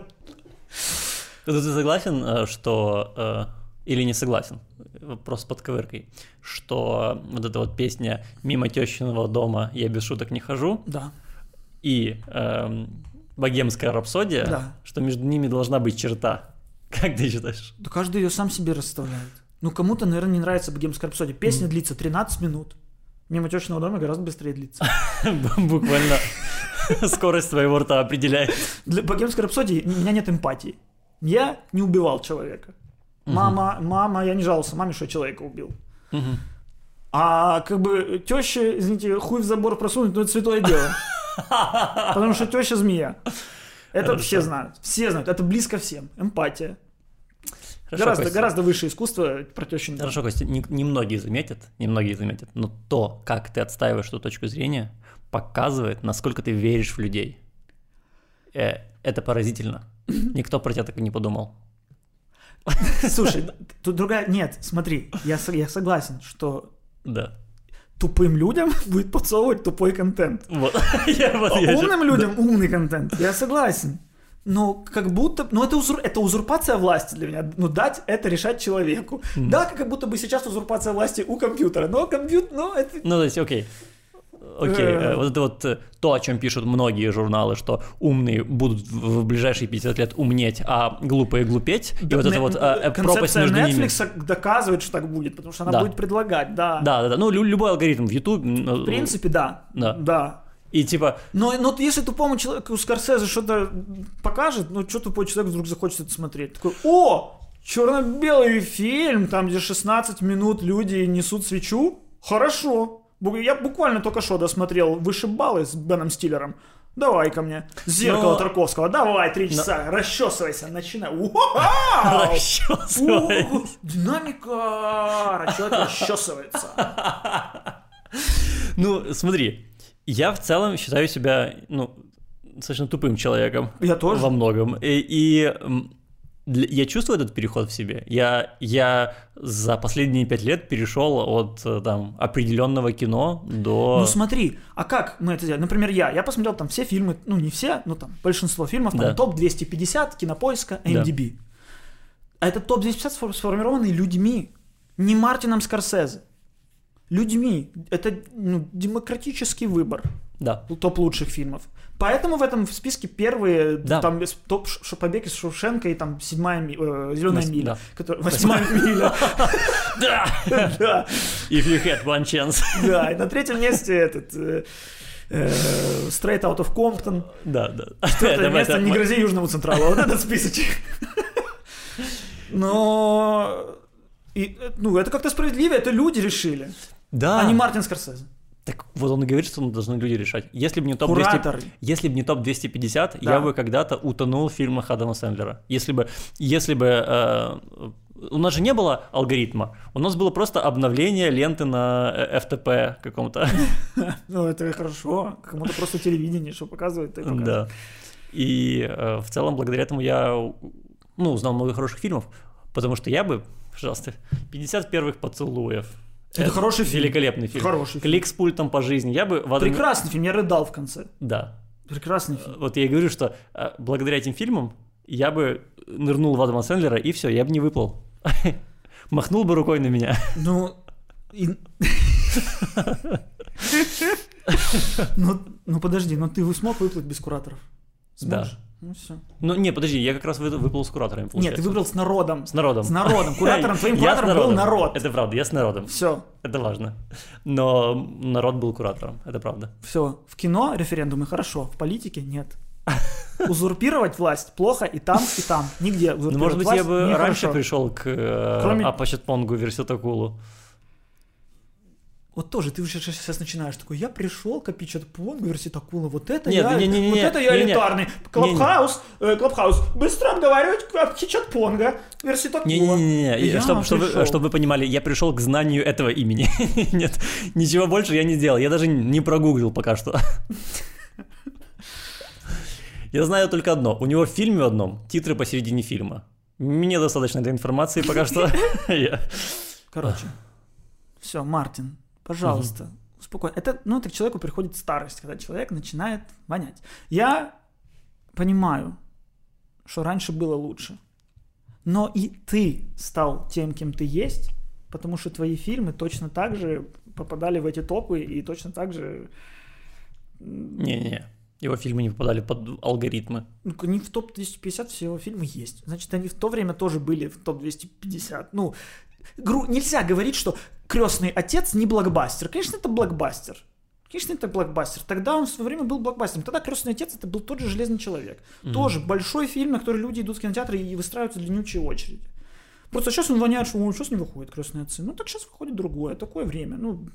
Ты, согласен, э, что... э, или не согласен, просто под ковыркой, что вот эта вот песня «Мимо тещиного дома я без шуток не хожу»
Да.
и эм, «Богемская рапсодия»,
Да.
что между ними должна быть черта. Как ты считаешь?
Да каждый ее сам себе расставляет. Ну, кому-то, наверное, не нравится богемская рапсодия. Песня длится 13 минут. Мимо тещиного дома гораздо быстрее длится. *laughs*
Буквально *laughs* скорость твоего рта определяет.
Для богемской рапсодии у меня нет эмпатии. Я не убивал человека. Мама, мама, я не жаловался маме, что я человека убил. А как бы теща, извините, хуй в забор просунуть, ну это святое дело. Потому что теща змея. Это
Хорошо.
все знают. Все знают. Это близко всем. Эмпатия.
Хорошо,
гораздо,
Костя.
гораздо высшее искусство про дом.
Хорошо, Костя, не- немногие заметят, немногие заметят, но то, как ты отстаиваешь эту точку зрения, показывает, насколько ты веришь в людей. Э, это поразительно. Никто про тебя так и не подумал.
Слушай, тут другая... Нет, смотри, я, я согласен, что
Да.
тупым людям *laughs* будет подсовывать тупой контент.
Вот. *laughs* Я вот-
А
я
умным
же-
людям умный контент. Я согласен. Но как будто... Ну, это, узур- это узурпация власти для меня. Ну, дать это решать человеку. Да, как будто бы сейчас узурпация власти у компьютера. Но компьютер... Ну, это...
Ну, то есть, окей. Окей,
Э.
вот это вот э, то, о чем пишут многие журналы, что умные будут в ближайшие 50 лет умнеть, а глупые глупеть, и вот это вот э, э, пропасть между ними.
Netflix доказывает, что так будет, потому что она будет предлагать, да.
Да, да, да. Ну, лю- любой алгоритм в YouTube.
В принципе, да.
Да.
Да.
И типа,
Но, но если тупому человеку Скорсезе что-то покажет, ну что тупой человек вдруг захочет это смотреть? Такой, о, черно-белый фильм, там где 16 минут люди несут свечу, хорошо. Я буквально только что досмотрел «Вышибалы» с Беном Стиллером. Давай ко мне. Зеркало
Но-
Тарковского. Давай, три часа. Расчесывайся, начинай. О, *laughs* Динамика! Человек расчесывается.
Ну, смотри, я в целом считаю себя, ну, достаточно тупым человеком.
Я тоже.
Во многом. И, и, я чувствую этот переход в себе. Я, я за последние пять лет перешел от э, там, определенного кино до...
Ну смотри, а как мы это делаем? Например, я. Я посмотрел там все фильмы, ну не все, но там большинство фильмов, там
Да.
топ-250, кинопоиска,
Да.
MDB. А этот топ-250 сфор- сформированный людьми, не Мартином Скорсезе. Людьми. Это ну, демократический выбор
Да.
топ лучших фильмов. Поэтому в этом списке первые
Да.
там топ Ш- побег из Шушенко и там седьмая зеленая
Вос-
миля.
да.
которая- Восьмая миля. *laughs*
Да! If you had one chance.
Да, и на третьем месте этот э, э, Straight Out of Compton.
Да, да.
Четвертое *laughs* место «Не грози Южному Централу». Вот этот списочек. Но... и, э, ну, это как-то справедливее, это люди решили,
Да.
а не Мартин Скорсезе.
Так вот он и говорит, что должны люди решать. Если бы не топ
Кураторы.
200, если бы не топ 250,
Да.
я бы когда-то утонул в фильмах Адама Сэндлера. Если бы, если бы э, у нас же не было алгоритма, у нас было просто обновление ленты на э, FTP каком-то. *laughs*
Ну, это хорошо. Кому-то просто телевидение, что показывает.
Да. И э, в целом благодаря этому я ну, узнал много хороших фильмов, потому что я бы, пожалуйста, 50 первых поцелуев.
Это хороший фильм.
Великолепный фильм.
Хороший фильм.
Клик с пультом по жизни. Я бы в Адаме-
Прекрасный фильм, я рыдал в конце.
Да.
Прекрасный фильм.
Вот я и говорю, что э, благодаря этим фильмам я бы нырнул в Адама Сэндлера, и все, я бы не выплыл. *laughs* Махнул бы рукой на меня.
Ну, и- *laughs* *laughs* ну, ну подожди, но ты смог выплыть без кураторов?
Да.
Ну все.
Ну, не, подожди, я как раз вы- выплыл с кураторами,
Нет,
получается.
ты выбрал с народом.
С народом.
С народом. Куратором, *laughs* твоим куратором был народ.
Это правда, я с народом.
Все,
Это важно. Но народ был куратором, это правда.
все. В кино референдумы хорошо, в политике нет. *laughs* Узурпировать власть плохо и там, и там. Нигде
Ну, может быть, я бы раньше пришел к э,
Кроме-
Апачатпонгу Верситакулу.
Вот тоже, ты уже сейчас начинаешь такой, я пришел копить что-то по версит акула, вот это
Нет,
я,
не- не- не-
вот это я элитарный. Клабхаус, э, Клабхаус, быстро обговаривать Кипчат Понга, версит акула.
Не-не-не, чтобы, чтобы, чтобы вы понимали, я пришел к знанию этого имени. *laughs* Нет, ничего больше я не сделал. Я даже не прогуглил пока что. *laughs* Я знаю только одно. У него в фильме одном титры посередине фильма. Мне достаточно этой информации пока что. *laughs*
Короче, все, Мартин, пожалуйста, успокойся. Это, ну, это к человеку приходит старость, когда человек начинает вонять. Я понимаю, что раньше было лучше, но и ты стал тем, кем ты есть, потому что твои фильмы точно так же попадали в эти топы и точно так же
Не-не, его фильмы не попадали под алгоритмы.
ну, не в топ-250 все его фильмы есть. Значит, они в то время тоже были в топ-250. Ну, гру- нельзя говорить, что «Крестный отец» не блокбастер. Конечно, это блокбастер. Конечно, это блокбастер. Тогда он в свое время был блокбастером. Тогда «Крестный отец» это был тот же «Железный человек». Тоже большой фильм, на который люди идут в кинотеатры и выстраиваются длиннючие очереди. Просто сейчас он воняет, что «Ой, сейчас не выходит «Крестные отцы». Ну, так сейчас выходит другое, такое время. Ну.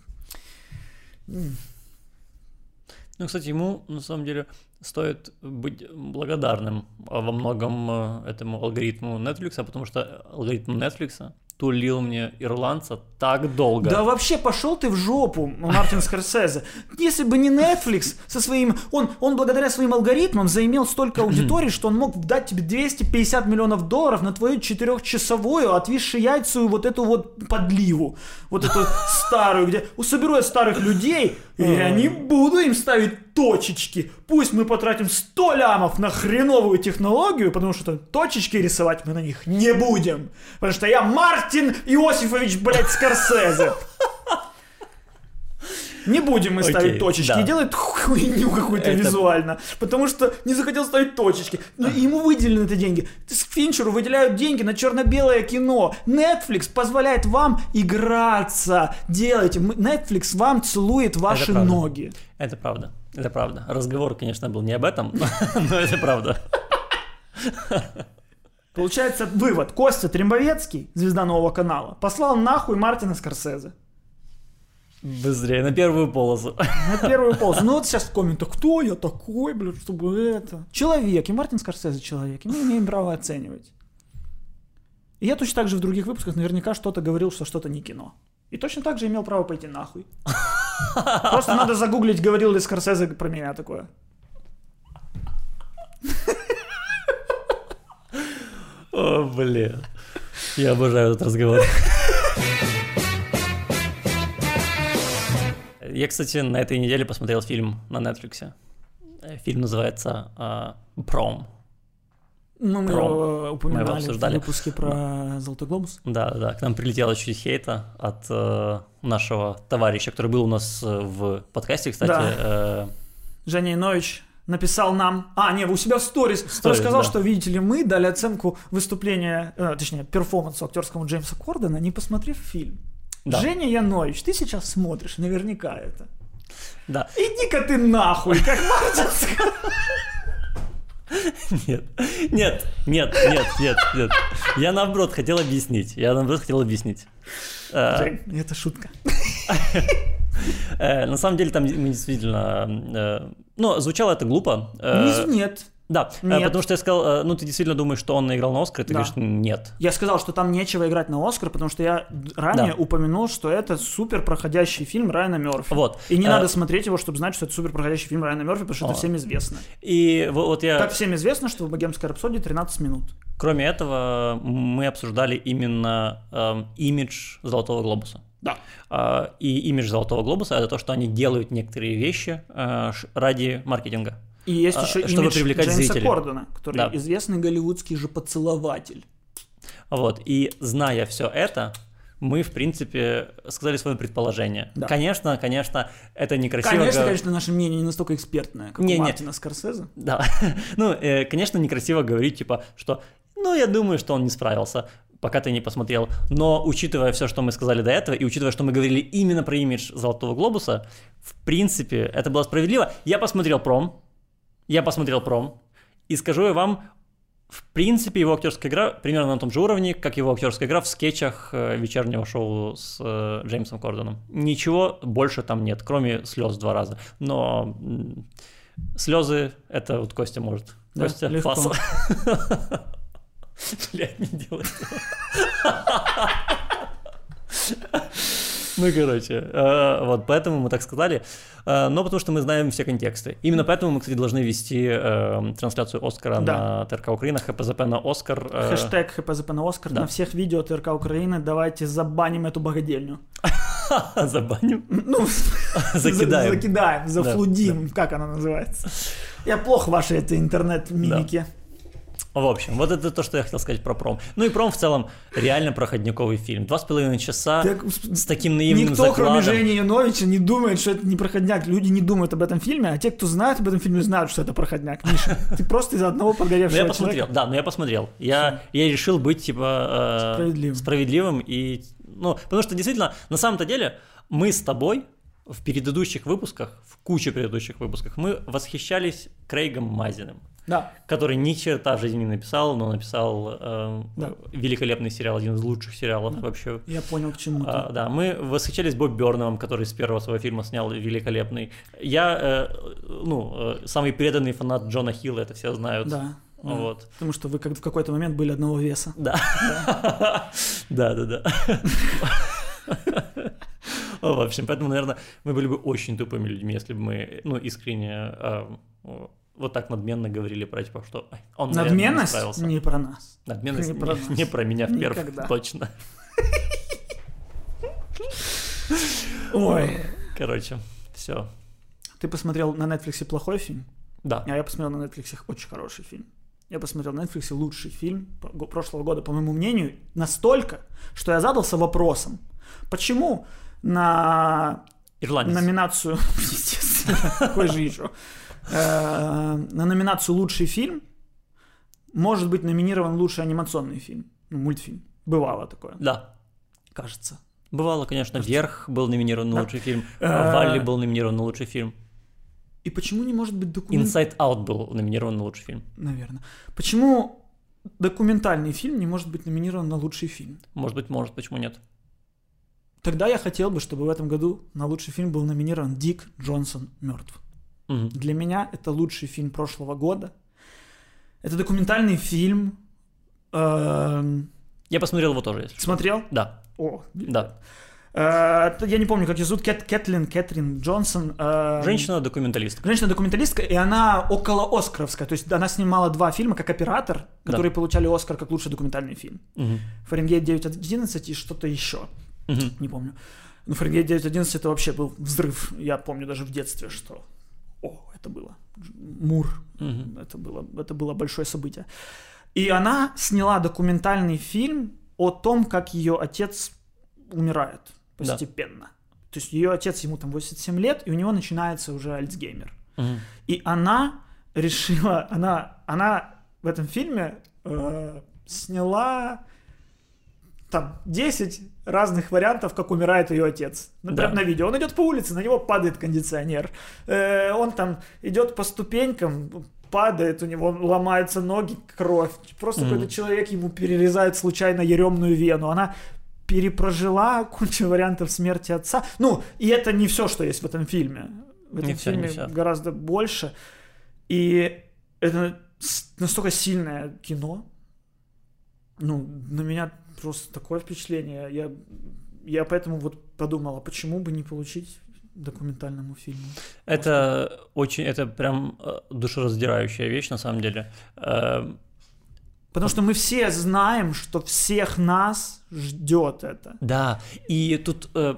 Ну, кстати, ему на самом деле стоит быть благодарным а, во многом э, этому алгоритму Netflix, потому что алгоритм Netflix тулил мне ирландца так долго.
Да вообще пошел ты в жопу, Мартин Скорсезе. Если бы не Netflix со своим... Он, он благодаря своим алгоритмам заимел столько аудитории, что он мог дать тебе 250 миллионов долларов на твою четырехчасовую отвисшую яйцу вот эту вот подливу. Вот эту старую, где соберу я старых людей, и я не буду им ставить точечки. Пусть мы потратим 100 лямов на хреновую технологию, потому что точечки рисовать мы на них не будем. Потому что я Мартин Иосифович, блядь, Скорсезе. Не будем мы
Окей,
ставить точечки.
да.
И делает хуйню какую-то
Это-
визуально. Потому что не захотел ставить точечки. Но ему выделены эти деньги. Финчеру выделяют деньги на черно-белое кино. Netflix позволяет вам играться. Делайте. Мы- Netflix вам целует ваши
правда.
ноги.
Это правда. Это правда. Разговор, конечно, был не об этом, *laughs* но это правда.
Получается вывод. Костя Трембовецкий, звезда нового канала, послал нахуй Мартина Скорсезе.
Быстрее, на первую полосу.
На первую полосу. Ну вот сейчас в комментах, кто я такой, блядь, чтобы это... Человек, и Мартин Скорсезе человек, и мы имеем право оценивать. И я точно так же в других выпусках наверняка что-то говорил, что что-то не кино. И точно так же имел право пойти нахуй. Просто надо загуглить, говорил ли Скорсезе про меня такое.
О, блин. Я обожаю этот разговор. Я, кстати, на этой неделе посмотрел фильм на Netflix. Э, Фильм называется а, «Пром».
Ну, мы
Про-
его упоминали
мы его
в
обсуждали.
выпуске про Золотой глобус.
Да, да, к нам прилетело чуть хейта от э, нашего товарища, который был у нас э, в подкасте, кстати.
Да.
э,
Женя Инович написал нам, а, не, у себя в сторис,
сторис,
рассказал,
да.
что, видите ли, мы дали оценку выступления, э, точнее, перформансу актерскому Джеймса Кордона, не посмотрев фильм.
Да.
Женя Янович, ты сейчас смотришь, наверняка это.
да,
Иди-ка ты нахуй, как *laughs* Мартин Скор- *laughs*
нет, нет, нет, нет, нет, нет. Я наоборот хотел объяснить. Я наоборот хотел объяснить.
Жень, это шутка. *laughs*
э, на самом деле там мы действительно... э, ну, звучало это глупо. э,
Не- Нет.
Да, э,
Нет.
потому что я сказал, э, ну ты действительно думаешь, что он наиграл на Оскар, и ты
Да.
говоришь, нет.
Я сказал, что там нечего играть на Оскар, потому что я ранее
Да.
упомянул, что это супер проходящий фильм Райана Мерфи.
Вот.
И не
Э,
надо смотреть его, чтобы знать, что это супер проходящий фильм Райана Мерфи, потому что это
О.
всем известно.
И вот, я...
Как всем известно, что в «Богемской рапсодии» 13 минут.
Кроме этого, мы обсуждали именно эм, имидж Золотого Глобуса.
Да.
А, и имидж Золотого Глобуса это то, что они делают некоторые вещи э, ради маркетинга.
И есть
А,
еще
чтобы
имидж
привлекать
Джеймса
зрителей.
Кордона, который
Да.
известный голливудский же поцелователь.
Вот. И зная все это, мы, в принципе, сказали свое предположение.
Да.
Конечно, конечно, это некрасиво.
Конечно,
го-
конечно, наше мнение не настолько экспертное, как
Не,
у
не.
Мартина Скорсезе.
Да. *laughs* ну, э, конечно, некрасиво говорить, типа, что, ну, я думаю, что он не справился, пока ты не посмотрел. Но, учитывая все, что мы сказали до этого, и учитывая, что мы говорили именно про имидж Золотого Глобуса, в принципе, это было справедливо. Я посмотрел пром, я посмотрел пром, и скажу я вам, в принципе, его актерская игра примерно на том же уровне, как его актерская игра в скетчах э, вечернего шоу с э, Джеймсом Кордоном. Ничего больше там нет, кроме слез два раза. Но слезы это вот Костя может.
Да,
Костя,
легко.
фас. *laughs* Блядь, не делай этого. *laughs* Ну, короче, э, вот поэтому мы так сказали, Э, но потому что мы знаем все контексты. Именно поэтому мы, кстати, должны вести э, трансляцию Оскара на ТРК Украина, ХПЗП на Оскар.
Хэштег ХПЗП на Оскар
да.
на всех видео ТРК Украины. Давайте забаним эту богадельню. *laughs*
Забаним,
Ну, *laughs*
закидаем.
за- Закидаем, зафлудим, как она называется. Я плохо ваши это интернет-мимики.
В общем, вот это то, что я хотел сказать про пром. Ну и пром в целом реально проходниковый фильм. Два с половиной часа
Так,
с таким наивным
Никто, кроме
закладом.
Жени Яновича, не думает, что это не проходняк. Люди не думают об этом фильме, а те, кто знает об этом фильме, знают, что это проходняк. Миша, *laughs* ты просто из-за одного
Ну,
прогоревшего
я посмотрел,
человека.
да, но я посмотрел. Я, я решил быть, типа, э,
Справедливым.
справедливым и, ну, потому что действительно, на самом-то деле, мы с тобой в предыдущих выпусках, в куче предыдущих выпусках, мы восхищались Крейгом Мазиным,
Да,
который ни черта в жизни не написал, но написал э,
Да.
великолепный сериал, один из лучших сериалов вообще.
я понял, к чему.
А, да, мы восхищались Боб Бёрновым, который с первого своего фильма снял великолепный. Я, э, ну, э, самый преданный фанат Джона Хилла, это все знают.
Да. да.
Вот.
Потому что вы как в какой-то момент были одного веса.
Да. Да, да, да. В общем, поэтому, наверное, мы были бы очень тупыми людьми, если бы мы, ну, искренне а, вот так надменно говорили про, типа, что «Ай, он, наверное, не
Надменность
справился».
не про нас.
Надменность
не
не,
про *laughs* нас.
не про меня в перв,
Никогда.
точно. *laughs*
Ой.
Короче, все.
Ты посмотрел на Netflix плохой фильм,
Да.
а я посмотрел на Netflix очень хороший фильм. Я посмотрел на Netflix лучший фильм прошлого года, по моему мнению, настолько, что я задался вопросом, почему на
Ирландец.
номинацию, *laughs* естественно, какой же еще, Э, на номинацию лучший фильм может быть номинирован лучший анимационный фильм, ну, мультфильм. Бывало такое,
Да.
кажется.
Бывало, конечно, Вверх был номинирован на
Да.
лучший фильм,
Э,
Валли был номинирован на лучший фильм,
И почему не может быть документ...
Inside Out был номинирован на лучший фильм.
Наверное. Почему документальный фильм не может быть номинирован на лучший фильм?
Может быть, может, почему нет?
Тогда я хотел бы, чтобы в этом году на лучший фильм был номинирован Дик Джонсон мертв.
Мгм.
Для меня это лучший фильм прошлого года. Это документальный фильм. Эм,
Я посмотрел его тоже, если что.
Смотрел?
Да,
О,
да.
Э, я не помню, как ее зовут. Кэт, Кэтлин, Кэтрин Джонсон. э,
Женщина-документалистка.
Женщина-документалистка, и она около Оскаровская. То есть она снимала два фильма как оператор, которые получали Оскар как лучший документальный фильм.
Мгм.
Фаренгейт 9.11 и что-то еще.
Мгм.
Не помню. Ну, Фаренгейт 9.11 это вообще был взрыв. Я помню даже в детстве, что... Это было. Мур.
Мгм.
Это было, это было большое событие. И она сняла документальный фильм о том, как ее отец умирает
Да.
постепенно. То есть ее отец, ему там 87 лет, и у него начинается уже Альцгеймер.
Мгм.
И она решила, она, она в этом фильме э, сняла там 10 разных вариантов, как умирает ее отец. Ну,
Да.
На видео. Он идет по улице, на него падает кондиционер. Э, он там идет по ступенькам, падает, у него ломаются ноги, кровь. Просто
Мгм.
какой-то человек ему перерезает случайно еремную вену. Она перепрожила кучу вариантов смерти отца. Ну, и это не все, что есть в этом фильме. В этом
Не всё, не
фильме
всё.
гораздо больше. И это настолько сильное кино. Ну, на меня просто такое впечатление. Я, я поэтому вот подумал, а почему бы не получить документальному фильму?
Это очень, это прям э, душераздирающая вещь, на самом деле. Э,
Потому что мы все знаем, что всех нас ждет это.
Да, и тут э,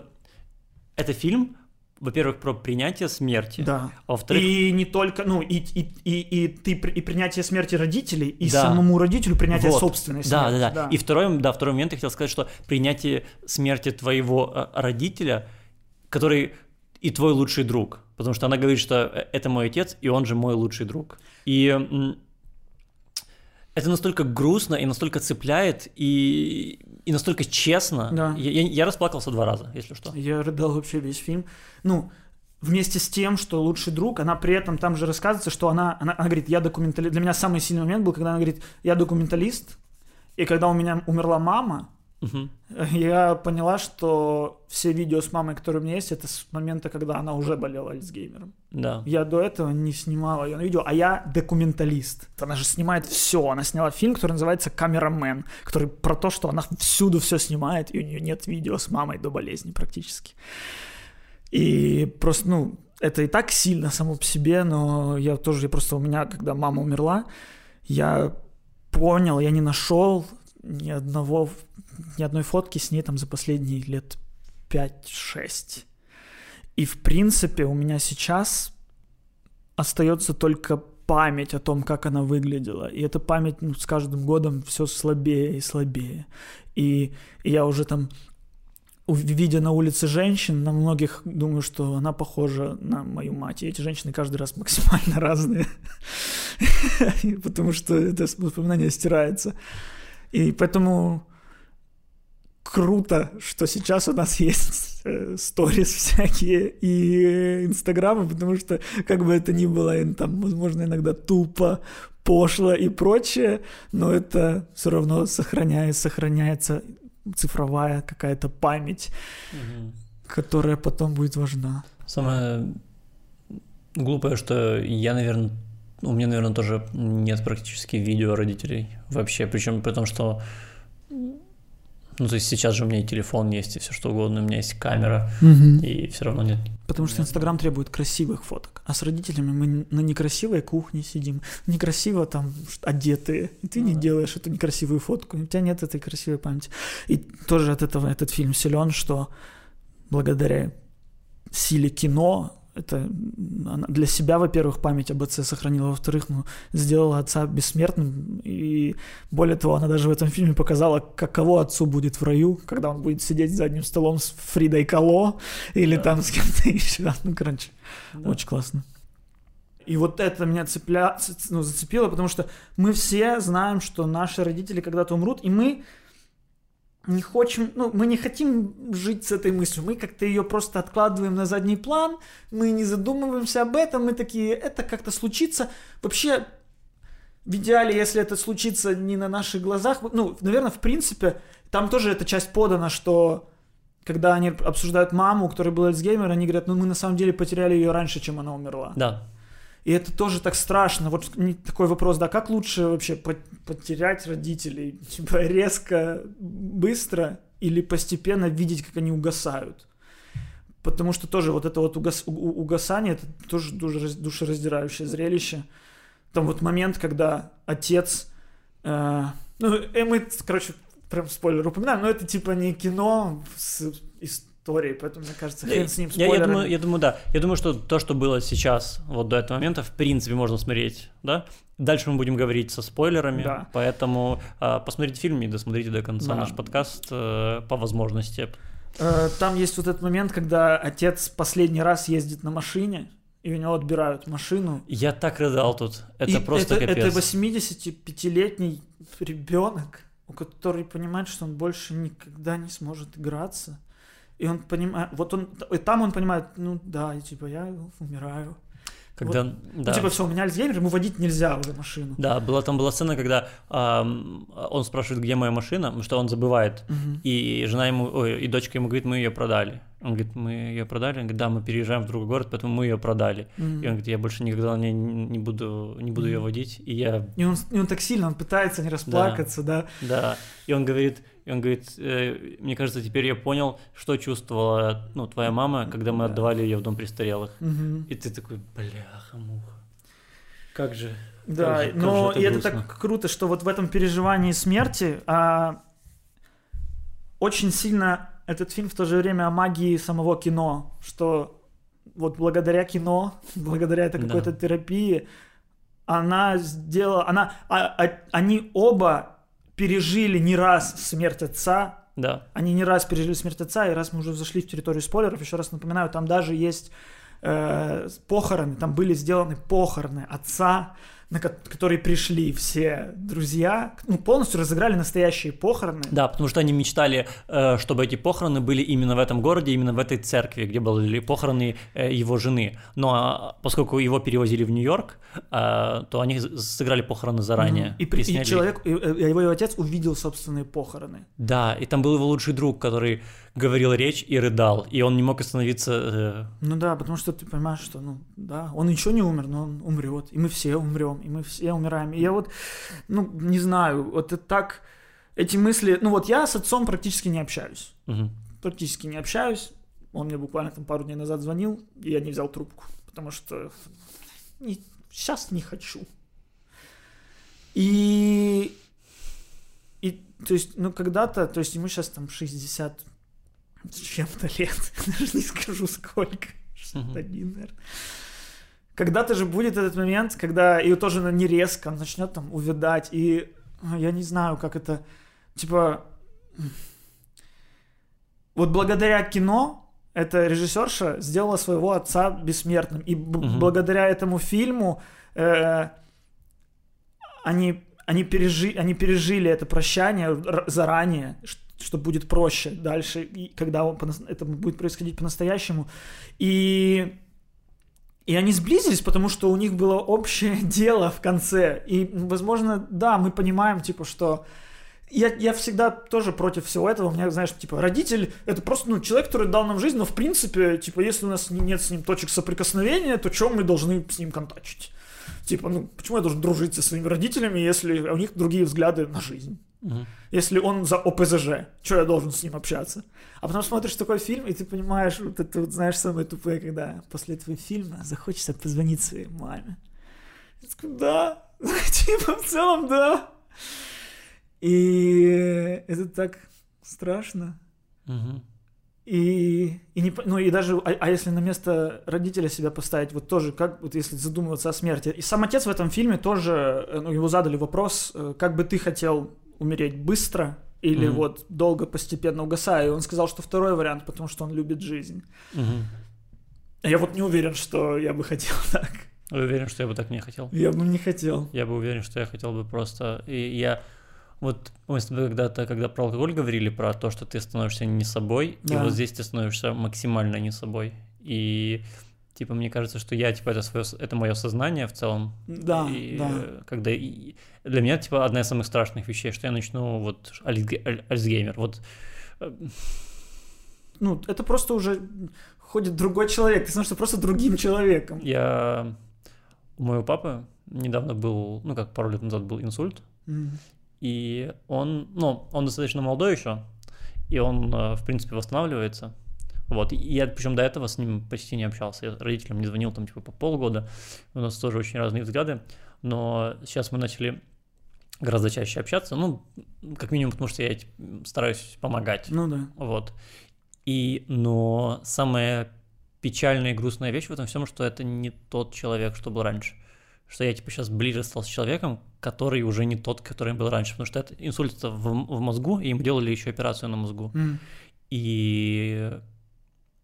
это фильм, во-первых, про принятие смерти,
Да.
а во-вторых,
И не только, ну, и, и, и, и ты и принятие смерти родителей, и
Да.
самому родителю принятие
Вот.
собственной
Да,
смерти.
да, да. И второй, да, второй момент я хотел сказать, что принятие смерти твоего э, родителя, который и твой лучший друг, потому что она говорит, что э, это мой отец, и он же мой лучший друг. И это настолько грустно и настолько цепляет, и, и настолько честно.
Да.
Я, я- я расплакался два раза, если что.
Я рыдал вообще весь фильм. Ну, вместе с тем, что лучший друг, она при этом там же рассказывается, что она, она, она говорит, я документалист. Для меня самый сильный момент был, когда она говорит, я документалист, и когда у меня умерла мама,
Мгм.
я поняла, что все видео с мамой, которые у меня есть, это с момента, когда она уже болела Альцгеймером.
Да.
Я до этого не снимала ее на видео, а я документалист. Она же снимает все. Она сняла фильм, который называется «Камерамен», который про то, что она всюду все снимает, и у нее нет видео с мамой до болезни практически. И просто, ну, это и так сильно само по себе, но я тоже, я просто у меня, когда мама умерла, я понял, я не нашел ни одного, ни одной фотки с ней там за последние лет 5-6. И, в принципе, у меня сейчас остается только память о том, как она выглядела. И эта память ну, с каждым годом все слабее и слабее. И, и я уже там, видя на улице женщин, на многих думаю, что она похожа на мою мать. И эти женщины каждый раз максимально *laughs* разные. *laughs* Потому что это воспоминание стирается. И поэтому круто, что сейчас у нас *laughs* есть э, сторис всякие и инстаграмы, потому что как бы это ни было, там, возможно, иногда тупо, пошло и прочее, но это все равно сохраняется, сохраняется цифровая какая-то память,
Мгм.
которая потом будет важна.
Самое глупое, что я, наверное, у меня, наверное, тоже нет практически видео родителей вообще. Причем при том, что ну, то есть сейчас же у меня и телефон есть, и все что угодно, у меня есть камера, и все равно нет.
Потому что Инстаграм требует красивых фоток, а с родителями мы на некрасивой кухне сидим, некрасиво там одетые, и ты не
Ну да.
делаешь эту некрасивую фотку, у тебя нет этой красивой памяти. И тоже от этого этот фильм силен, что благодаря силе кино это она для себя, во-первых, память об отце сохранила, во-вторых, ну, сделала отца бессмертным, и более того, она даже в этом фильме показала, каково отцу будет в раю, когда он будет сидеть за одним столом с Фридой Кало или
Да.
там с кем-то еще, *laughs* ну, короче,
Да.
очень классно. И вот это меня цепля... ну, зацепило, потому что мы все знаем, что наши родители когда-то умрут, и мы не хочем, ну, мы не хотим жить с этой мыслью, мы как-то ее просто откладываем на задний план, мы не задумываемся об этом, мы такие, это как-то случится. Вообще, в идеале, если это случится не на наших глазах, ну, наверное, в принципе, там тоже эта часть подана, что когда они обсуждают маму, у которой был Альцгеймер, они говорят, ну, мы на самом деле потеряли ее раньше, чем она умерла.
Да.
И это тоже так страшно. Вот такой вопрос, да, как лучше вообще по- потерять родителей? *laughs* Типа резко, быстро или постепенно видеть, как они угасают? Потому что тоже вот это вот угас- у- угасание, это тоже душераздирающее зрелище. Там вот момент, когда отец... э, ну, э, мы, короче, прям спойлер упоминаем, но это типа не кино с историей, поэтому, мне кажется, хрен с ним
я, я
спойлерами.
думаю, я думаю, да. Я думаю, что то, что было сейчас, вот до этого момента, в принципе, можно смотреть, да. Дальше мы будем говорить со спойлерами,
Да.
поэтому а, посмотрите фильм и досмотрите до конца
Да.
наш подкаст э, по возможности.
Э, Там есть вот этот момент, когда отец последний раз ездит на машине, и у него отбирают машину.
Я так рыдал тут. Это
И
просто
это,
капец.
это 85-летний ребенок, у который понимает, что он больше никогда не сможет играться. И он понимает, вот он, и там он понимает, ну да, и типа я умираю.
Когда,
Ну,
да.
типа все, у меня Альцгеймер, ему водить нельзя уже машину.
Да, была там была сцена, когда ам, он спрашивает, где моя машина, что он забывает.
Мгм.
И жена ему, ой, и дочка ему говорит, мы ее продали. Он говорит, мы ее продали. Он говорит, да, мы переезжаем в другой город, поэтому мы ее продали.
Мгм.
И он говорит, я больше никогда ней не буду, не буду ее
Мгм.
водить. И я,
И он, и он так сильно, он пытается не расплакаться, да.
да. И он говорит, и он говорит, «Э, мне кажется, теперь я понял, что чувствовала, ну, твоя мама, когда мы
Да.
отдавали ее в дом престарелых.
Мгм.
И ты такой, бляха-муха. Как же,
Да,
Как же- как
но
же это
и это
грустно.
так круто, что вот в этом переживании смерти а, очень сильно этот фильм в то же время о магии самого кино, что вот благодаря кино, *laughs* благодаря этой
Да.
какой-то терапии, она сделала, она, а- а- они оба пережили не раз смерть отца,
да,
они не раз пережили смерть отца, и раз мы уже зашли в территорию спойлеров, еще раз напоминаю, там даже есть э, похороны, там были сделаны похороны отца, на ко- который пришли все друзья, ну, полностью разыграли настоящие похороны.
Да, потому что они мечтали, э, чтобы эти похороны были именно в этом городе, именно в этой церкви, где были похороны э, его жены. Но э, поскольку его перевозили в Нью-Йорк, э, то они сыграли похороны заранее.
И, при- и
сняли их.
человек, и, и его отец увидел собственные похороны.
Да, и там был его лучший друг, который говорил речь и рыдал, и он не мог остановиться.
Ну да, потому что ты понимаешь, что, ну, да, он еще не умер, но он умрет, и мы все умрем, и мы все умираем. И я вот, ну, не знаю, вот это так, эти мысли, ну вот я с отцом практически не общаюсь,
мгм.
практически не общаюсь. Он мне буквально там пару дней назад звонил, и я не взял трубку, потому что не- сейчас не хочу. И, и, то есть, ну, когда-то, то есть ему сейчас там 60 с чем-то лет, *laughs* даже не скажу сколько, 61, наверное. Когда-то же будет этот момент, когда и тоже на- не резко начнет там увядать, и а, я не знаю, как это, типа, вот благодаря кино эта режиссерша сделала своего отца бессмертным, и б-
Мгм.
благодаря этому фильму э, они, они, пережи, они пережили это прощание заранее, что будет проще дальше, и когда он это будет происходить по-настоящему. И, и они сблизились, потому что у них было общее *laughs* дело в конце. И, возможно, да, мы понимаем, типа, что я, я всегда тоже против всего этого. У меня, знаешь, типа, родитель — это просто, ну, человек, который дал нам жизнь, но, в принципе, типа, если у нас не- нет с ним точек соприкосновения, то чем мы должны с ним контачить? Типа, ну, почему я должен дружить со своими родителями, если у них другие взгляды на жизнь?
Мгм.
Если он за ОПЗЖ, что я должен с ним общаться? А потом смотришь такой фильм, и ты понимаешь, вот это вот, знаешь, самое тупое, когда после этого фильма захочется позвонить своей маме. Я такой, да, *laughs* типа, в целом, да. И это так страшно.
Мгм.
И, и не, ну и даже, а, а если на место родителя себя поставить, вот тоже, как вот если задумываться о смерти. И сам отец в этом фильме тоже, э, ну, его задали вопрос, э, как бы ты хотел умереть быстро или
Мгм.
вот долго, постепенно угасая. И он сказал, что второй вариант, потому что он любит жизнь. А Я вот не уверен, что я бы хотел *laughs* так.
Уверен, что я бы так не хотел?
Я бы не хотел.
Я бы уверен, что я хотел бы просто... И я... Вот мы с тобой когда-то, когда про алкоголь говорили, про то, что ты становишься не собой, и
Да.
вот здесь ты становишься максимально не собой. И типа мне кажется, что я типа это свое, это мое сознание в целом.
Да,
и,
да.
когда и- для меня типа одна из самых страшных вещей, что я начну вот альцге- аль- Альцгеймер. Вот э,
Ну, это просто уже ходит другой человек. Ты становишься просто другим человеком.
я у моего папы недавно был, ну как пару лет назад был инсульт,
М.
И он, ну, он достаточно молодой еще, и он, э, в принципе, восстанавливается. Вот, и я, причем до этого с ним почти не общался. Я родителям не звонил там, типа, по полгода. У нас тоже очень разные взгляды. Но сейчас мы начали гораздо чаще общаться. Ну, как минимум, потому что я стараюсь помогать.
Ну да.
Вот. И, но самая печальная и грустная вещь в этом всем, что это не тот человек, что был раньше. Что я, типа, сейчас ближе стал с человеком, который уже не тот, который был раньше. Потому что это инсульт в, в мозгу, и им делали еще операцию на мозгу.
М.
И,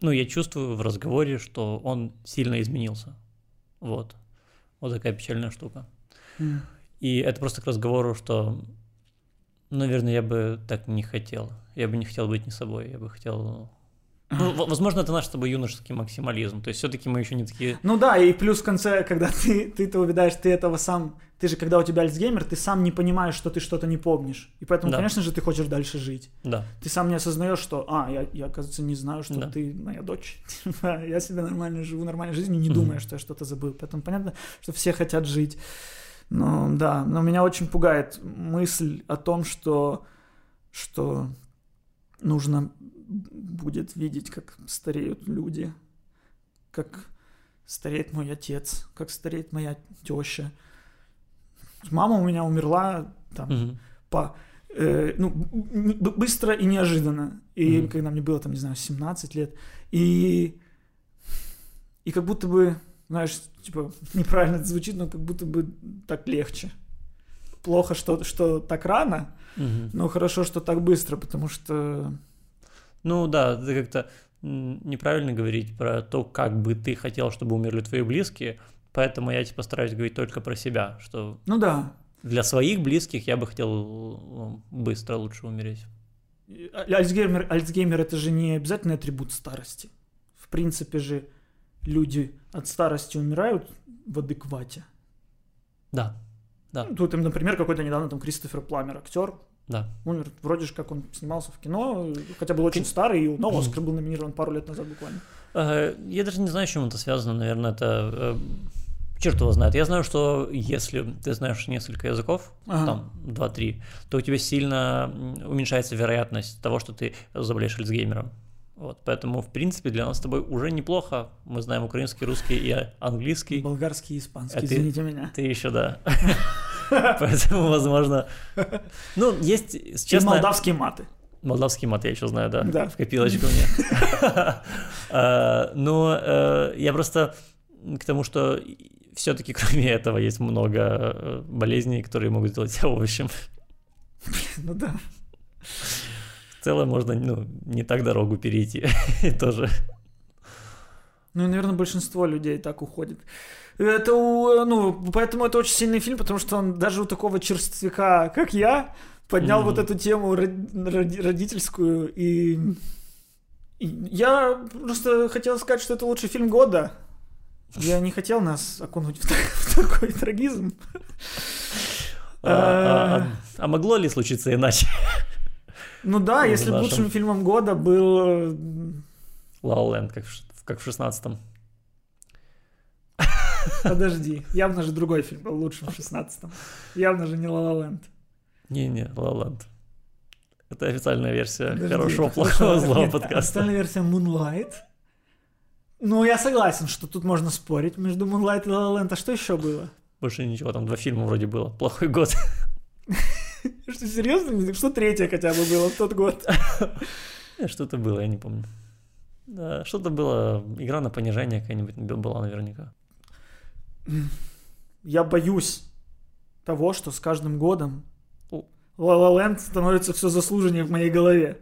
ну, я чувствую в разговоре, что он сильно изменился. Вот. Вот такая печальная штука.
М.
И это просто к разговору, что, наверное, я бы так не хотел. Я бы не хотел быть не собой, я бы хотел... Ну, возможно, это наш с тобой юношеский максимализм. То есть все-таки мы еще не такие...
Ну да, и плюс в конце, когда ты, ты это увидаешь, ты этого сам, ты же, когда у тебя Альцгеймер, ты сам не понимаешь, что ты что-то не помнишь. И поэтому,
Да.
конечно же, ты хочешь дальше жить.
Да.
Ты сам не осознаешь, что, а, я, я оказывается, не знаю, что
Да.
ты моя дочь. *laughs* Типа, я себя нормально живу, нормальной жизнью, не
Мгм.
думая, что я что-то забыл. Поэтому понятно, что все хотят жить. Но да, но меня очень пугает мысль о том, что, что нужно будет видеть, как стареют люди, как стареет мой отец, как стареет моя теща. Мама у меня умерла там
Мгм.
по э, ну, быстро и неожиданно. И
Мгм.
когда мне было, там, не знаю, 17 лет. И, и как будто бы, знаешь, типа, *laughs* неправильно это звучит, но как будто бы так легче. Плохо, что, что так рано,
Мгм.
но хорошо, что так быстро, потому что...
Ну да, это как-то неправильно говорить про то, как бы ты хотел, чтобы умерли твои близкие, Поэтому я типа стараюсь говорить только про себя, что
Ну да.
для своих близких я бы хотел ну, быстро лучше умереть.
Альцгеймер, Альцгеймер это же не обязательный атрибут старости. В принципе же люди от старости умирают в адеквате.
Да, Да.
Ну, Тут, им, например, какой-то недавно там Кристофер Пламер, актер,
да.
умер. Вроде же как он снимался в кино, хотя был очень старый, и на Оскар был номинирован пару лет назад буквально.
Э, Я даже не знаю, с чем это связано, наверное, это... э, Черт его знает. Я знаю, что если ты знаешь несколько языков,
Ага.
там, 2-3, то у тебя сильно уменьшается вероятность того, что ты заболеешь Альцгеймером. Вот, поэтому, в принципе, для нас с тобой уже неплохо. Мы знаем украинский, русский и английский.
Болгарский и испанский,
А ты-
извините меня.
Ты еще, да. *laughs* *laughs* Поэтому, возможно... Ну, есть,
И
честно...
молдавские маты.
Молдавский мат я еще знаю, да.
Да.
В копилочку мне. *laughs* А, Но э, я просто к тому, что все-таки кроме этого есть много э, болезней, которые могут сделать тебя овощем.
Ну да.
В целом можно ну, не так дорогу перейти *laughs* тоже.
Ну и, наверное, большинство людей так уходит. Это, у- ну, поэтому это очень сильный фильм, потому что он даже у такого черствяка, как я, поднял
Мгм.
вот эту тему род- роди- родительскую. И... и я просто хотел сказать, что это лучший фильм года. Я не хотел нас окунуть в, так- в такой трагизм.
А, а- а- а могло ли случиться иначе?
Ну да, если бы лучшим фильмом года был... э,
Land, как в ш- как в 16-м.
Подожди, явно же другой фильм был лучшим в 16-м. Явно же не La Land.
Не-не, Land. Это официальная версия
Подожди,
хорошего, плохого, злого
нет,
подкаста.
Официальная версия Moonlight. Ну, я согласен, что тут можно спорить между Moonlight и La La Land. А что еще было?
Больше ничего, там два фильма вроде было. Плохой год. *laughs*
Что, серьезно? Что третье хотя бы было в тот год?
Э, Что-то было, я не помню. Да, что-то было, игра на понижение какая-нибудь была наверняка.
Я боюсь того, что с каждым годом La Land становится все заслуженнее в моей голове.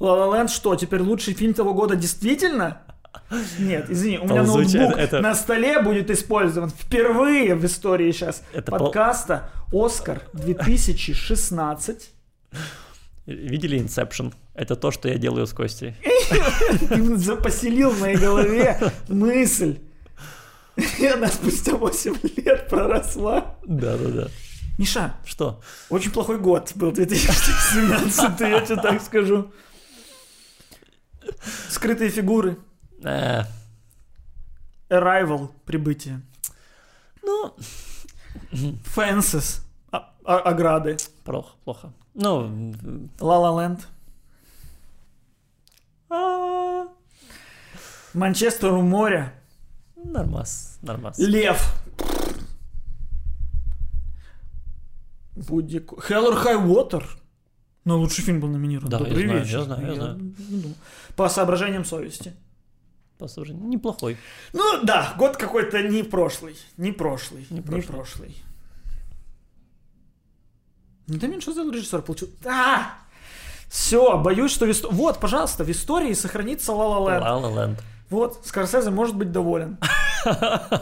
La Land что, теперь лучший фильм того года действительно? Нет, извини, у меня
Ползучий,
ноутбук
это- это-
на столе будет использован впервые в истории сейчас
Это пол-
подкаста «Оскар 2016».
Видели Inception? Это то, что я делаю с Костей. *laughs*
Ты запоселил в моей голове мысль. И она спустя 8 лет проросла.
Да-да-да.
Миша,
Что?
очень плохой год был 2017, я тебе так скажу. Скрытые фигуры.
Э,
Arrival, прибытие.
ну,
Fences, а- а- ограды.
плохо, плохо. Ну,
La La Land.
а,
Манчестер у моря.
Нормас, нормас.
Лев. Ко- Hell or High Water. Ну, лучший фильм был номинирован.
Да, я
Добрый
знаю,
вечер.
я знаю, я знаю.
не думал. По соображениям совести.
Послушай, неплохой.
Ну да, год какой-то не прошлый. Не прошлый.
Не
Не
прошлый.
прошлый. Ну да меньше сделал режиссер, получил. А! Все, боюсь, что в ист- Вот, пожалуйста, в истории сохранится La Land.
La La Land.
Вот, Скорсезе может быть доволен.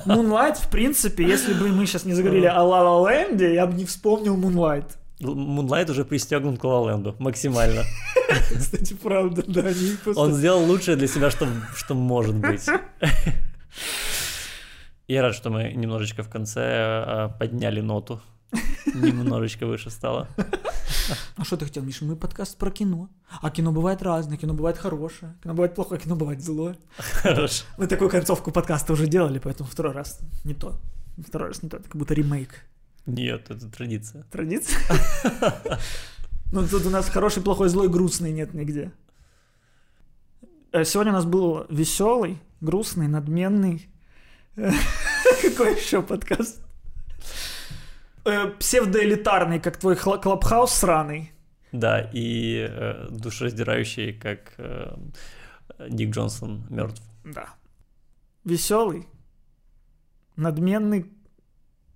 Moonlight, в принципе, если бы мы сейчас не заговорили о La Land, я бы не вспомнил Moonlight.
Л- Moonlight уже пристегнут к Land максимально.
Кстати, правда, да, просто...
Он сделал лучшее для себя, что, что может быть. Я рад, что мы немножечко в конце э, подняли ноту. Немножечко выше стало.
А что ты хотел, Миша? Мы подкаст про кино. А кино бывает разное, кино бывает хорошее, кино бывает плохое, кино бывает злое.
Хорошо.
Мы такую концовку подкаста уже делали, поэтому второй раз не то. Второй раз не то, это как будто ремейк.
Нет, это традиция.
Традиция? Ну, тут у нас хороший, плохой, злой, грустный нет нигде. Э, Сегодня у нас был веселый, грустный, надменный. э, *laughs* Какой еще подкаст? Э, Псевдоэлитарный, как твой клабхаус сраный.
Да, и э, душераздирающий, как э, Ник Джонсон мертв.
Да. Веселый, надменный,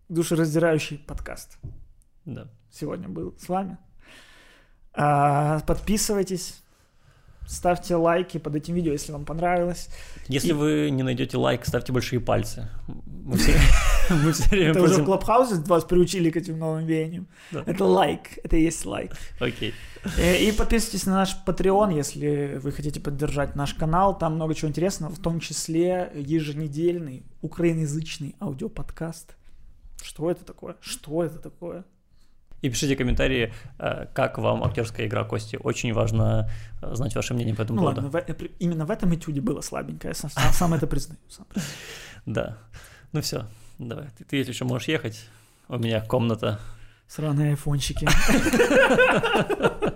душераздирающий подкаст.
Да.
сегодня был с вами. А, подписывайтесь, ставьте лайки под этим видео, если вам понравилось.
Если
И-
вы не найдете лайк, ставьте большие пальцы. Мы *laughs* все- *laughs* Мы все время
Это уже в. Клабхаусе вас приучили к этим новым веяниям. Это лайк, это есть лайк.
Окей.
Э, И подписывайтесь на наш Patreon, если вы хотите поддержать наш канал. Там много чего интересного, в том числе еженедельный украиноязычный аудиоподкаст. Что это такое? Что это такое?
И пишите комментарии, э, как вам актерская игра Кости. Очень важно э, знать ваше мнение по этому
Ну
поводу.
ладно, в- именно в этом этюде было слабенько, я сам, сам- сам это признаю. сам. *laughs*
Да. Ну все, давай. Ты, ты если еще можешь ехать, у меня комната.
Сраные айфончики. *laughs*